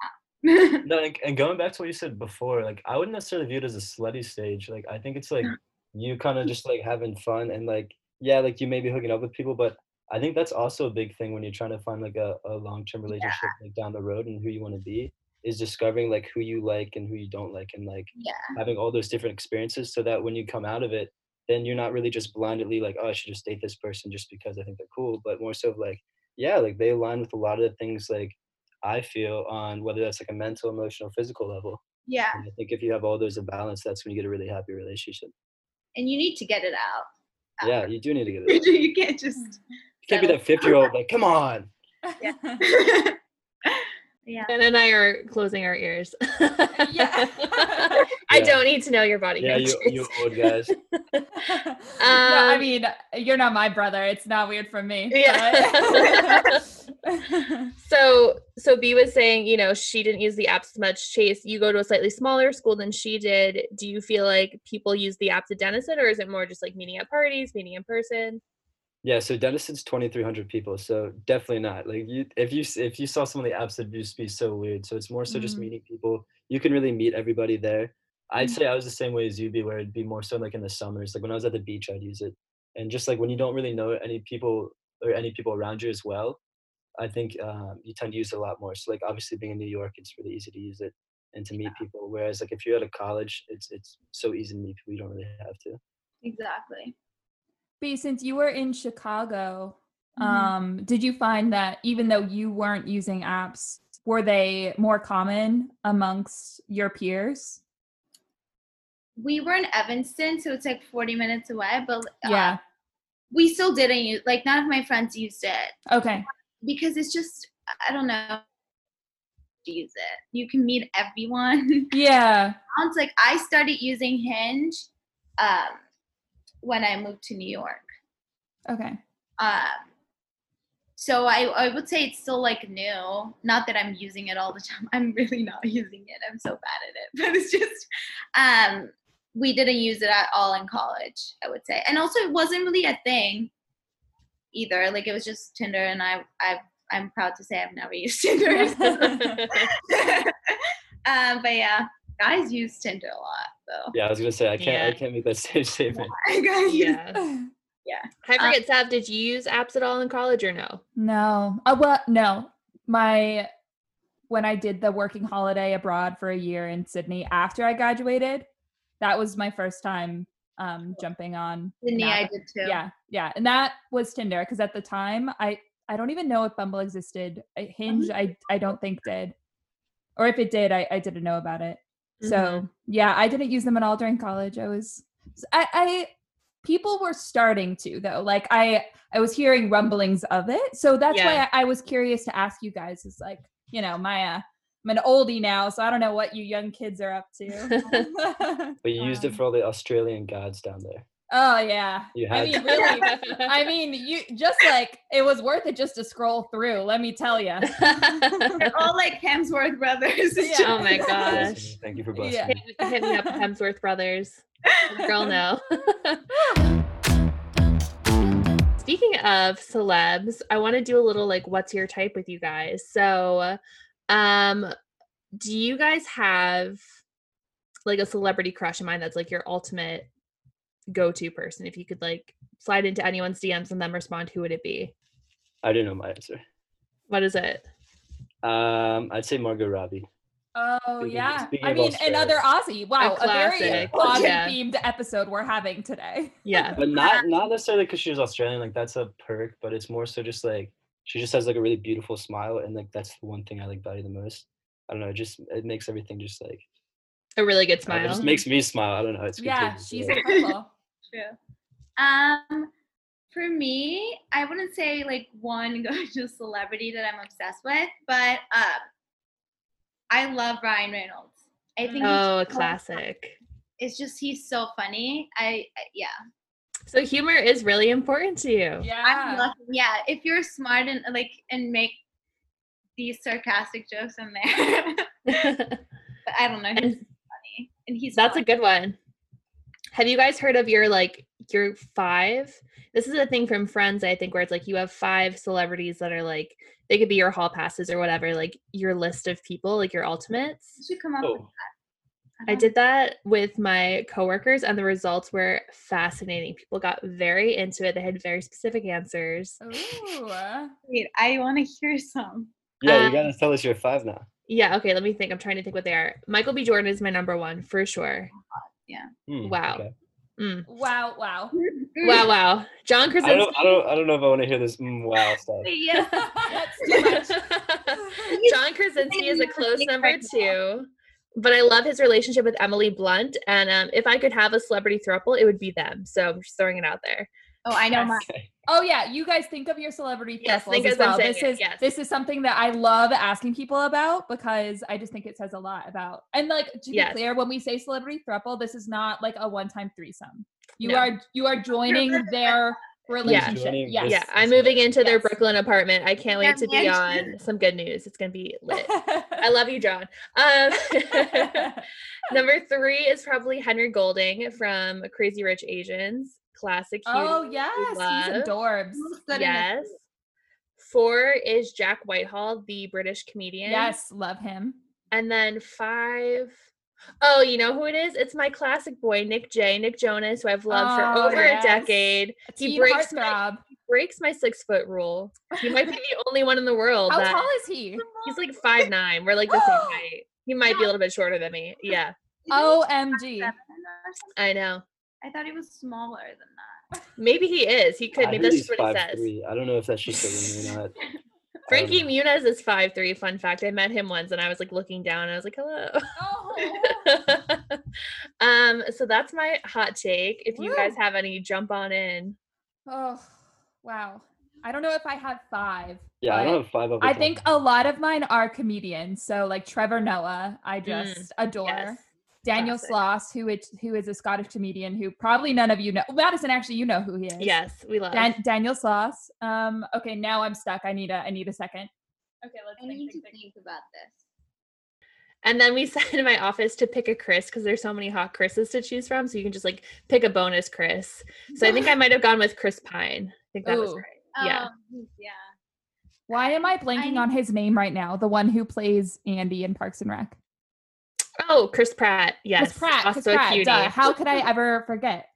No, and, and going back to what you said before, like I wouldn't necessarily view it as a slutty stage. Like I think it's like mm. you kind of just like having fun and like yeah, like you may be hooking up with people, but I think that's also a big thing when you're trying to find like a, a long term relationship like down the road and who you want to be. is discovering like who you like and who you don't like and like Yeah. having all those different experiences so that when you come out of it then you're not really just blindly like oh i should just date this person just because i think they're cool but more so like yeah like they align with a lot of the things like i feel on whether that's like a mental emotional physical level Yeah. and i think if you have all those in balance that's when you get a really happy relationship And you need to get it out. Uh, yeah you do need to get it out. you can't just. you can't be that 50 year old like come on yeah. Ben and I are closing our ears. Yeah. I don't need to know your body yeah you, you old guys no, I Um, mean, you're not my brother. It's not weird for me. Yeah. so so B was saying, you know, she didn't use the apps as much. Chase, you go to a slightly smaller school than she did. Do you feel like people use the apps at Denison or is it more just like meeting at parties, meeting in person? Yeah, so Denison's twenty three hundred people, so definitely not. Like you, if you if you saw some of the apps, it'd just be so weird. So it's more so just Mhm. meeting people. You can really meet everybody there. I'd Mhm. say I was the same way as you be, where it'd be more so like in the summers. Like when I was at the beach, I'd use it, and just like when you don't really know any people or any people around you as well, I think um, you tend to use it a lot more. So like obviously being in New York, it's really easy to use it and to meet people. Whereas like if you're at a college, it's it's so easy to meet people. You don't really have to. Exactly. B, since you were in Chicago, Mhm. um, did you find that even though you weren't using apps, were they more common amongst your peers? We were in Evanston, so it's like 40 minutes away, but uh, Yeah. we still didn't use like none of my friends used it Okay. because it's just I don't know use it. You can meet everyone. Yeah. Sounds like I started using Hinge um, when I moved to New York. Okay. Um, so I, I would say it's still like new. Not that I'm using it all the time. I'm really not using it. I'm so bad at it. But it's just um, we didn't use it at all in college. I would say, and also it wasn't really a thing either. Like it was just Tinder, and I I I'm proud to say I've never used Tinder. um, but yeah, guys use Tinder a lot though. Yeah, I was gonna say I can't I can't make that same statement. yeah. use- yeah. I Uh, forget, Sav, did you use apps at all in college or no? No. Uh, well, no. My when I did the working holiday abroad for a year in Sydney after I graduated, that was my first time um jumping on. Sydney, I did too. Yeah, yeah, and that was Tinder because at the time I I don't even know if Bumble existed. I- Hinge I I don't think did, or if it did, I I didn't know about it. So Mhm. yeah, I didn't use them at all during college. I was I I people were starting to though. Like I I was hearing rumblings of it. So that's Yeah. why I, I was curious to ask you guys is like, you know, my uh I'm an oldie now, so I don't know what you young kids are up to. But you used it Um, for all the Australian gods down there. Oh yeah. You I mean, really. I mean, you just like it was worth it just to scroll through. Let me tell you. They're all like Hemsworth brothers. Yeah. oh my gosh. Thank you for blessing Yeah. me. Hit, hit me up, Hemsworth Brothers. Girl, no. Speaking of celebs, I want to do a little like what's your type with you guys. So, um, do you guys have like a celebrity crush in mind that's like your ultimate go-to person? If you could like slide into anyone's DMs and then respond, who would it be? I didn't know my answer. What is it? Um, I'd say Margot Robbie. Oh Speaking- yeah. speaking I of mean, another Aussie. Wow, a, very classic. Aussie Yeah. themed episode we're having today. Yeah. But not not necessarily because she was Australian. Like that's a perk, but it's more so just like she just has like a really beautiful smile, and like that's the one thing I like value the most. I don't know. It just it makes everything just like A really good uh, smile. it just makes me smile. I don't know. It's Yeah, contagious, she's yeah. incredible. True. Um, for me, I wouldn't say like one go-to celebrity that I'm obsessed with, but um, I love Ryan Reynolds. I think oh, a classic. It's just he's so funny. I I- yeah. So humor is really important to you. I Yeah. love. Yeah, if you're smart and like and make these sarcastic jokes in there, but I don't know. He's And funny, and he's That's a good one. Have you guys heard of your like your five? This is a thing from Friends, I think, where it's like you have five celebrities that are like they could be your hall passes or whatever, like your list of people, like your You ultimates. should come up oh. with Oh, that. I did that with my coworkers, and the results were fascinating. People got very into it. They had very specific answers. Ooh. uh, Wait, I want to hear some. yeah, Um, you gotta tell us your five now. Yeah, okay, let me think. I'm trying to think what they are. Michael B. Jordan is my number one for sure. Hmm, Wow. okay. Mm. Wow, wow. Wow, wow. John I don't, Krasinski. I don't, I don't know if I want to hear this mm, wow stuff. yeah. That's too much. John Krasinski is a close number two, but I love his relationship with Emily Blunt. And um, if I could have a celebrity throuple, it would be them. So I'm just throwing it out there. Oh, I know Yes. mine. Okay. Oh yeah, you guys think of your celebrity Yes, think as as well. This it, is yes. this is something that I love asking people about because I just think it says a lot about. And like to be Yes. clear, when we say celebrity throuple, this is not like a one-time threesome. You No. are you are joining their relationship. Joining Yes. this- Yeah, I'm moving into their Brooklyn apartment. I can't wait to be Yeah, on some good news. It's gonna be lit. I love you, John. Um, number three is probably Henry Golding from Crazy Rich Asians. Classic. oh yes, he's love. adorbs. In it? Yes. Four is Jack Whitehall, the British comedian. Yes, love him. And then five, oh, you know who it is? It's my classic boy, Nick J, Nick Jonas, who I've loved Oh, for over yes. a decade. A He breaks my- heartthrob. Breaks my six foot rule. He might be the only one in the world. How that- tall is he? He's like five nine. We're like the same height. He might be a little bit shorter than me. Yeah, OMG. Seven or something? I know. I thought he was smaller than that. Maybe he is. He could. I Maybe that's he's just what he says. 5'3". I don't know if that's just a rumor or not. Frankie Um, Muniz is five three. Fun fact: I met him once, and I was like looking down, and I was like, "Hello." Oh. um. So that's my hot take. If you guys have any, jump on in. Oh, wow. I don't know if I have five. Yeah, I don't have five. off the I top think a lot of mine are comedians. So like Trevor Noah, I just adore. Mm, Yes. Daniel classic. Sloss, who is who is a Scottish comedian who probably none of you know. Madison, actually, you know who he is. Yes, we love. Dan- Daniel Sloss. Um. Okay, now I'm stuck. I need a. I need a second. Okay, let's I think, need to think, think. think about this. And then we said in my office to pick a Chris because there's so many hot Chris's to choose from. So you can just like pick a bonus Chris. So I think I might have gone with Chris Pine. I think that was right. Yeah. Um, yeah. Why am I blanking need- on his name right now? The one who plays Andy in Parks and Rec. Oh, Chris Pratt. Yes. Chris Pratt. Also Chris a Pratt. cutie. Duh, How could I ever forget?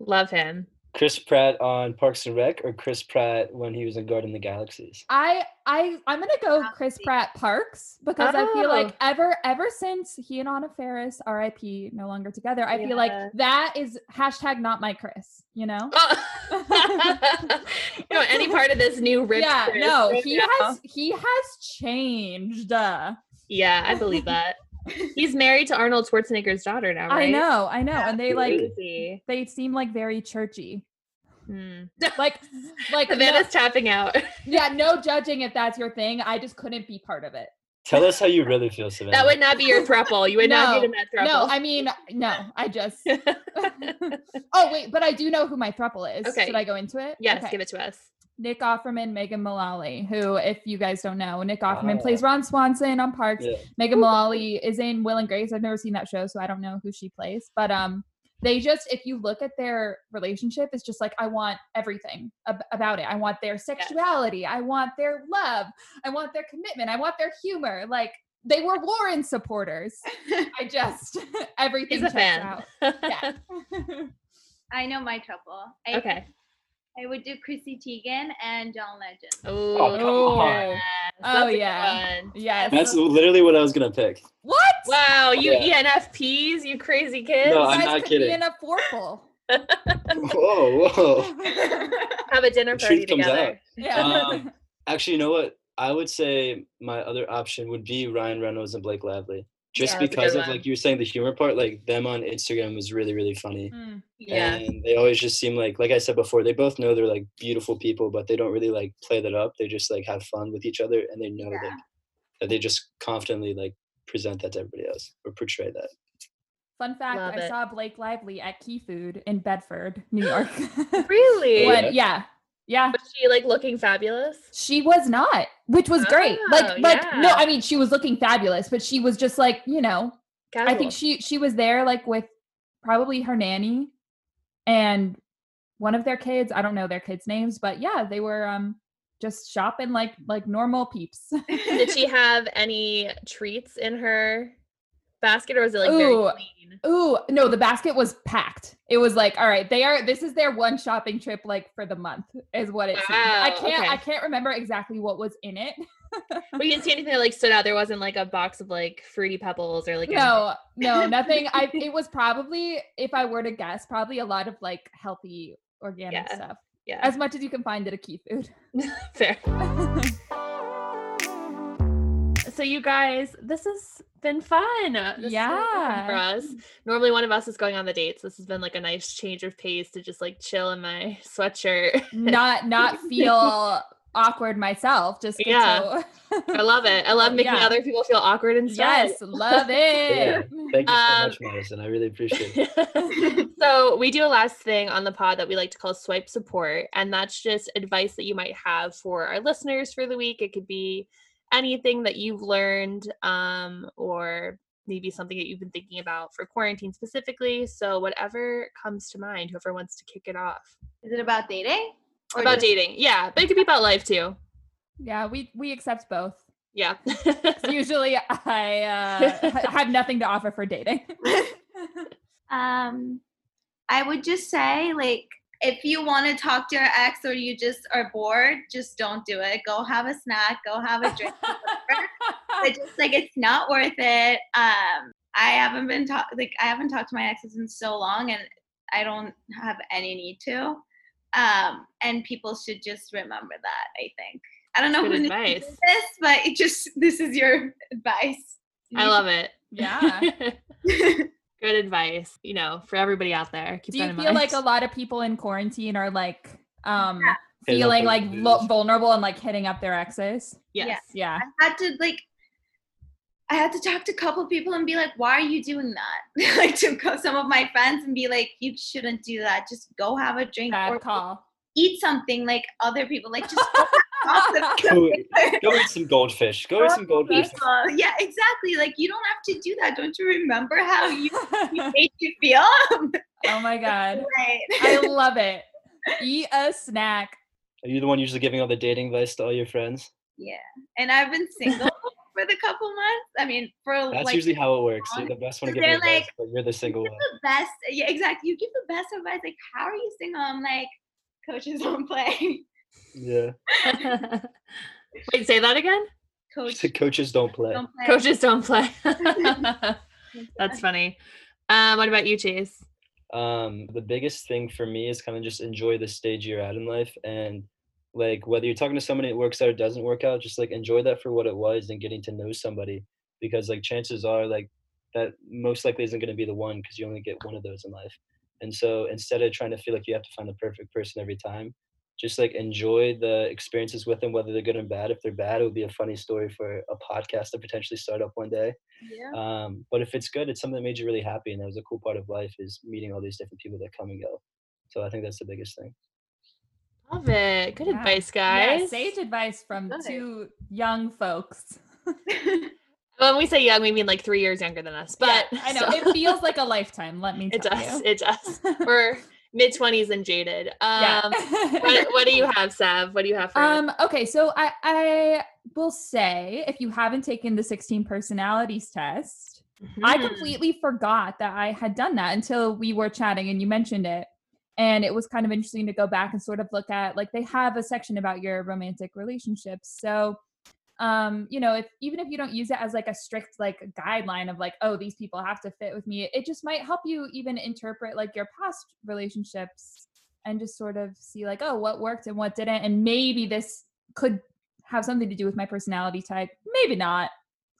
Love him. Chris Pratt on Parks and Rec or Chris Pratt when he was a guard in Guardian the Galaxies? I I I'm gonna go Chris Pratt Parks because I feel Oh. like ever ever since he and Anna Faris, R.I.P. no longer together, I feel like that is hashtag not my Chris. You know? Oh. you know, any part of this new rich yeah, Chris no, he now. has he has changed. Uh, Yeah, I believe that. He's married to Arnold Schwarzenegger's daughter now, right? I know, I know, and they like Crazy. they seem like very churchy. Hmm. Like like no, Savannah's tapping out. yeah, no judging if that's your thing. I just couldn't be part of it. Tell us how you really feel, Savannah. that would not be your thruple. You would not be in that thruple. No, I mean no. I just Oh wait, but I do know who my thruple is. Okay. Should I go into it? yes, Okay. give it to us. Nick Offerman, Megan Mullally, who, if you guys don't know, Nick Offerman plays Ron Swanson on Parks. Yeah. Megan Mullally is in Will and Grace. I've never seen that show, so I don't know who she plays. But um, they just, if you look at their relationship, it's just like I want everything ab- about it. I want their sexuality. I want their love. I want their commitment. I want their humor. Like they were Warren supporters. I just everything He's a fan. out. Yeah. I know my throuple. I, okay. I would do Chrissy Teigen and John Legend. Oh, come on. yes, Oh, that's a good yeah. yes. That's literally what I was gonna pick. what? Wow, you Yeah. ENFPs, you crazy kids. No, I'm guys not could kidding. Be in a forkful. Whoa, whoa. Have a dinner The party truth comes together. out. Yeah. Um, Actually, you know what? I would say my other option would be Ryan Reynolds and Blake Lively. Just Yeah, because of one. like you were saying the humor part, like them on Instagram was really, really funny. Mm. Yeah. And they always just seem like like I said before, they both know they're like beautiful people, but they don't really like play that up. They just like have fun with each other and they know Yeah. like that they just confidently like present that to everybody else or portray that. Fun fact: Love I it. saw Blake Lively at Key Food in Bedford, New York. Really? When- yeah, yeah. Was she like looking fabulous? She was not, which was great. Like, Oh, like no. I mean, she was looking fabulous, but she was just like, you know, I think she she was there like with probably her nanny and one of their kids. I don't know their kids' names, but yeah, they were um just shopping like like normal peeps. Did she have any treats in her basket or was it like very Ooh. clean? Ooh, no, the basket was packed. It was like, all right, they are this is their one shopping trip like for the month, is what it seemed. I can't I can't remember exactly what was in it. But you didn't see anything that like stood out. There wasn't like a box of like fruity pebbles or like anything. no, no, nothing. I it was probably, if I were to guess, probably a lot of like healthy organic Yeah. stuff. Yeah, As much as you can find at a key food. fair. So you guys, this has been fun. This has been fun for us. Normally one of us is going on the dates. This has been like a nice change of pace to just like chill in my sweatshirt. not not feel awkward myself. Just get Yeah. to- I love it. I love making Yeah. other people feel awkward instead. yes, love Yeah. it. Thank you so Um, much, Madison. I really appreciate it. so we do a last thing on the pod that we like to call swipe support and that's just advice that you might have for our listeners for the week it could be anything that you've learned um, or maybe something that you've been thinking about for quarantine specifically so whatever comes to mind whoever wants to kick it off Is it about dating? Or about just- dating yeah but it could be about life too Yeah, we we accept both. yeah Usually I uh, have nothing to offer for dating. Um, I would just say, like, if you want to talk to your ex or you just are bored, just don't do it. Go have a snack, go have a drink. whatever. but just like it's not worth it. Um, I haven't been talk like I haven't talked to my exes in so long, and I don't have any need to. Um, and people should just remember that. I think I don't know Good who needs advice. this, but it just this is your advice. i love it Yeah. good advice you know for everybody out there keep Do that you in feel mind. like a lot of people in quarantine are like um Hitting up feeling like lo- vulnerable and like hitting up their exes? yes Yeah. I had to like I had to talk to a couple people and be like, why are you doing that? like to go some of my friends and be like, you shouldn't do that. Just go have a drink Bad or call. eat something like other people. Like just go Go, eat some goldfish. Go eat some goldfish. Yeah, exactly. Like you don't have to do that. Don't you remember how you, you made you feel? oh my god. right. I love it. Eat a snack. Are you the one usually giving all the dating advice to all your friends? yeah. And I've been single for the couple months. I mean, for That's like usually how it works. You're the best one to give advice, like, but you're the single give one. the best yeah exactly you give the best advice like how are you single i'm like coaches don't play Yeah. wait say that again coach The coaches don't play. don't play Coaches don't play. That's funny. Um, what about you, Chase? um the biggest thing for me is kind of just enjoy the stage you're at in life and like whether you're talking to somebody it works out or doesn't work out just like enjoy that for what it was and getting to know somebody because like chances are like that most likely isn't going to be the one because you only get one of those in life and so instead of trying to feel like you have to find the perfect person every time just like enjoy the experiences with them whether they're good and bad if they're bad it would be a funny story for a podcast to potentially start up one day yeah um, but if it's good, it's something that made you really happy, and that was a cool part of life is meeting all these different people that come and go. So I think that's the biggest thing. Love it. Good Yeah. advice, Yeah, guys. sage advice from Good. two young folks. when we say young, we mean like three years younger than us. But Yeah, I know so- it feels like a lifetime. Let me it does. you. It does. We're mid twenties and jaded. Um, yeah. what, what do you have, Sav? What do you have for us? Um, okay, so I I will say if you haven't taken the 16 personalities test, I Mhm. completely forgot that I had done that until we were chatting and you mentioned it. And it was kind of interesting to go back and sort of look at like they have a section about your romantic relationships. So um, you know, if even if you don't use it as like a strict like guideline of like, oh, these people have to fit with me, it just might help you even interpret like your past relationships and just sort of see like, oh, what worked and what didn't. And maybe this could have something to do with my personality type. Maybe not.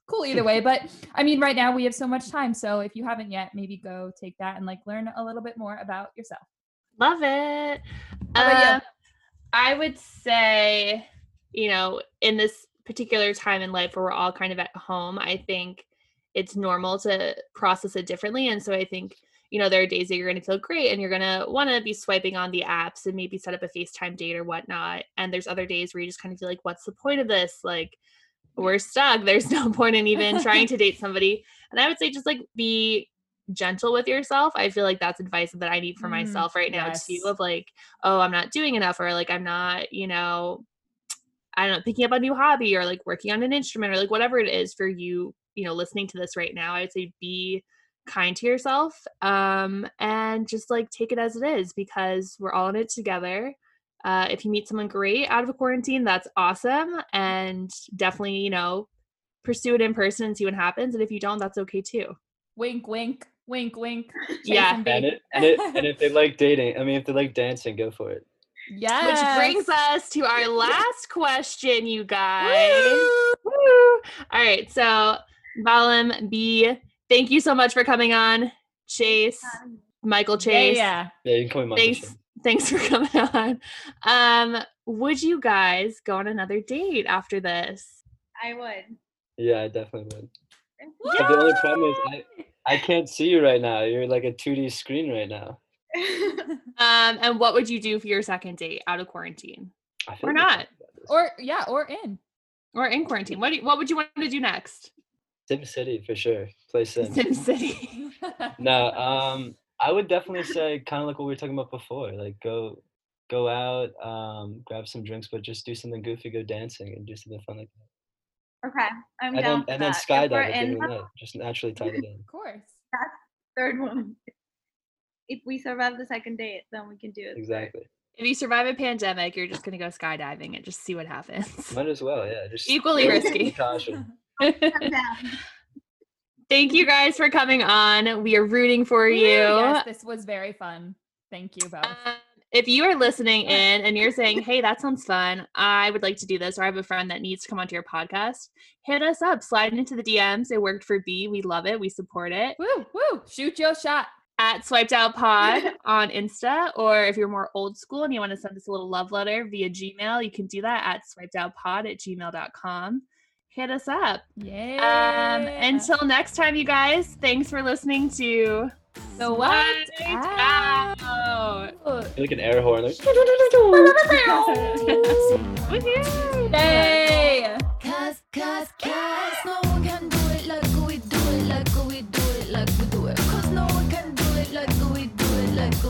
Cool either way. But I mean, right now we have so much time. So if you haven't yet, maybe go take that and like learn a little bit more about yourself. Love it. How about you? Um, I would say, you know, in this particular time in life where we're all kind of at home, I think it's normal to process it differently. And so I think, you know, there are days that you're going to feel great and you're going to want to be swiping on the apps and maybe set up a FaceTime date or whatnot. And there's other days where you just kind of feel like, what's the point of this? Like, we're stuck. There's no point in even trying to date somebody. And I would say just like be gentle with yourself. I feel like that's advice that I need for Mm, myself right now yes. too of like, oh, I'm not doing enough or like I'm not, you know, I don't know, picking up a new hobby or like working on an instrument or like whatever it is for you you know listening to this right now, I'd say be kind to yourself um, and just like take it as it is because we're all in it together. Uh, if you meet someone great out of a quarantine, that's awesome, and definitely you know pursue it in person and see what happens. And if you don't, that's okay too. Wink, wink, wink, wink. Yeah. And B. it, and it, and if they like dating, I mean, if they like dancing, go for it. Yes. Which brings us to our last question, you guys. Woo! All right, so Balim B, thank you so much for coming on. Chase, Michael Chase, yeah. Yeah, you can call me Michael. thanks, thanks for coming on. Um, would you guys go on another date after this? I would. Yeah, I definitely would. But the only problem is I, I can't see you right now. You're like a 2D screen right now. Um, and what would you do for your second date out of quarantine Or not. talked about this. Or yeah, or in. or in quarantine? What do you, what would you want to do next? Sim City for sure. Play Sims. Sim City. no, um, I would definitely say kind of like what we were talking about before. Like go, go out, um, grab some drinks, but just do something goofy, go dancing, and do something fun like that. okay, I'm And down then for and then that. If we're skydive at the end of the the night. Just naturally tied it in. of course. that's third one. If we survive the second date, then we can do it. Exactly. If you survive a pandemic, you're just gonna go skydiving and just see what happens. Might as well. Yeah. Just Equally risky. Caution. Thank you guys for coming on. We are rooting for you. Yes, this was very fun. Thank you both. Um, if you are listening in and you're saying, hey, that sounds fun, I would like to do this, or I have a friend that needs to come onto your podcast, hit us up, slide into the DMs. It worked for B. We love it. We support it. Woo, woo. Shoot your shot at Swiped Out Pod on Insta, or if you're more old school and you want to send us a little love letter via Gmail, you can do that at swipedoutpod at gmail.com. Hit us up. Um, yeah. Um, until next time, you guys, thanks for listening to The Swiped Out. Out. Like an air horn. Like... Yay! Cause, cause, cause no one can do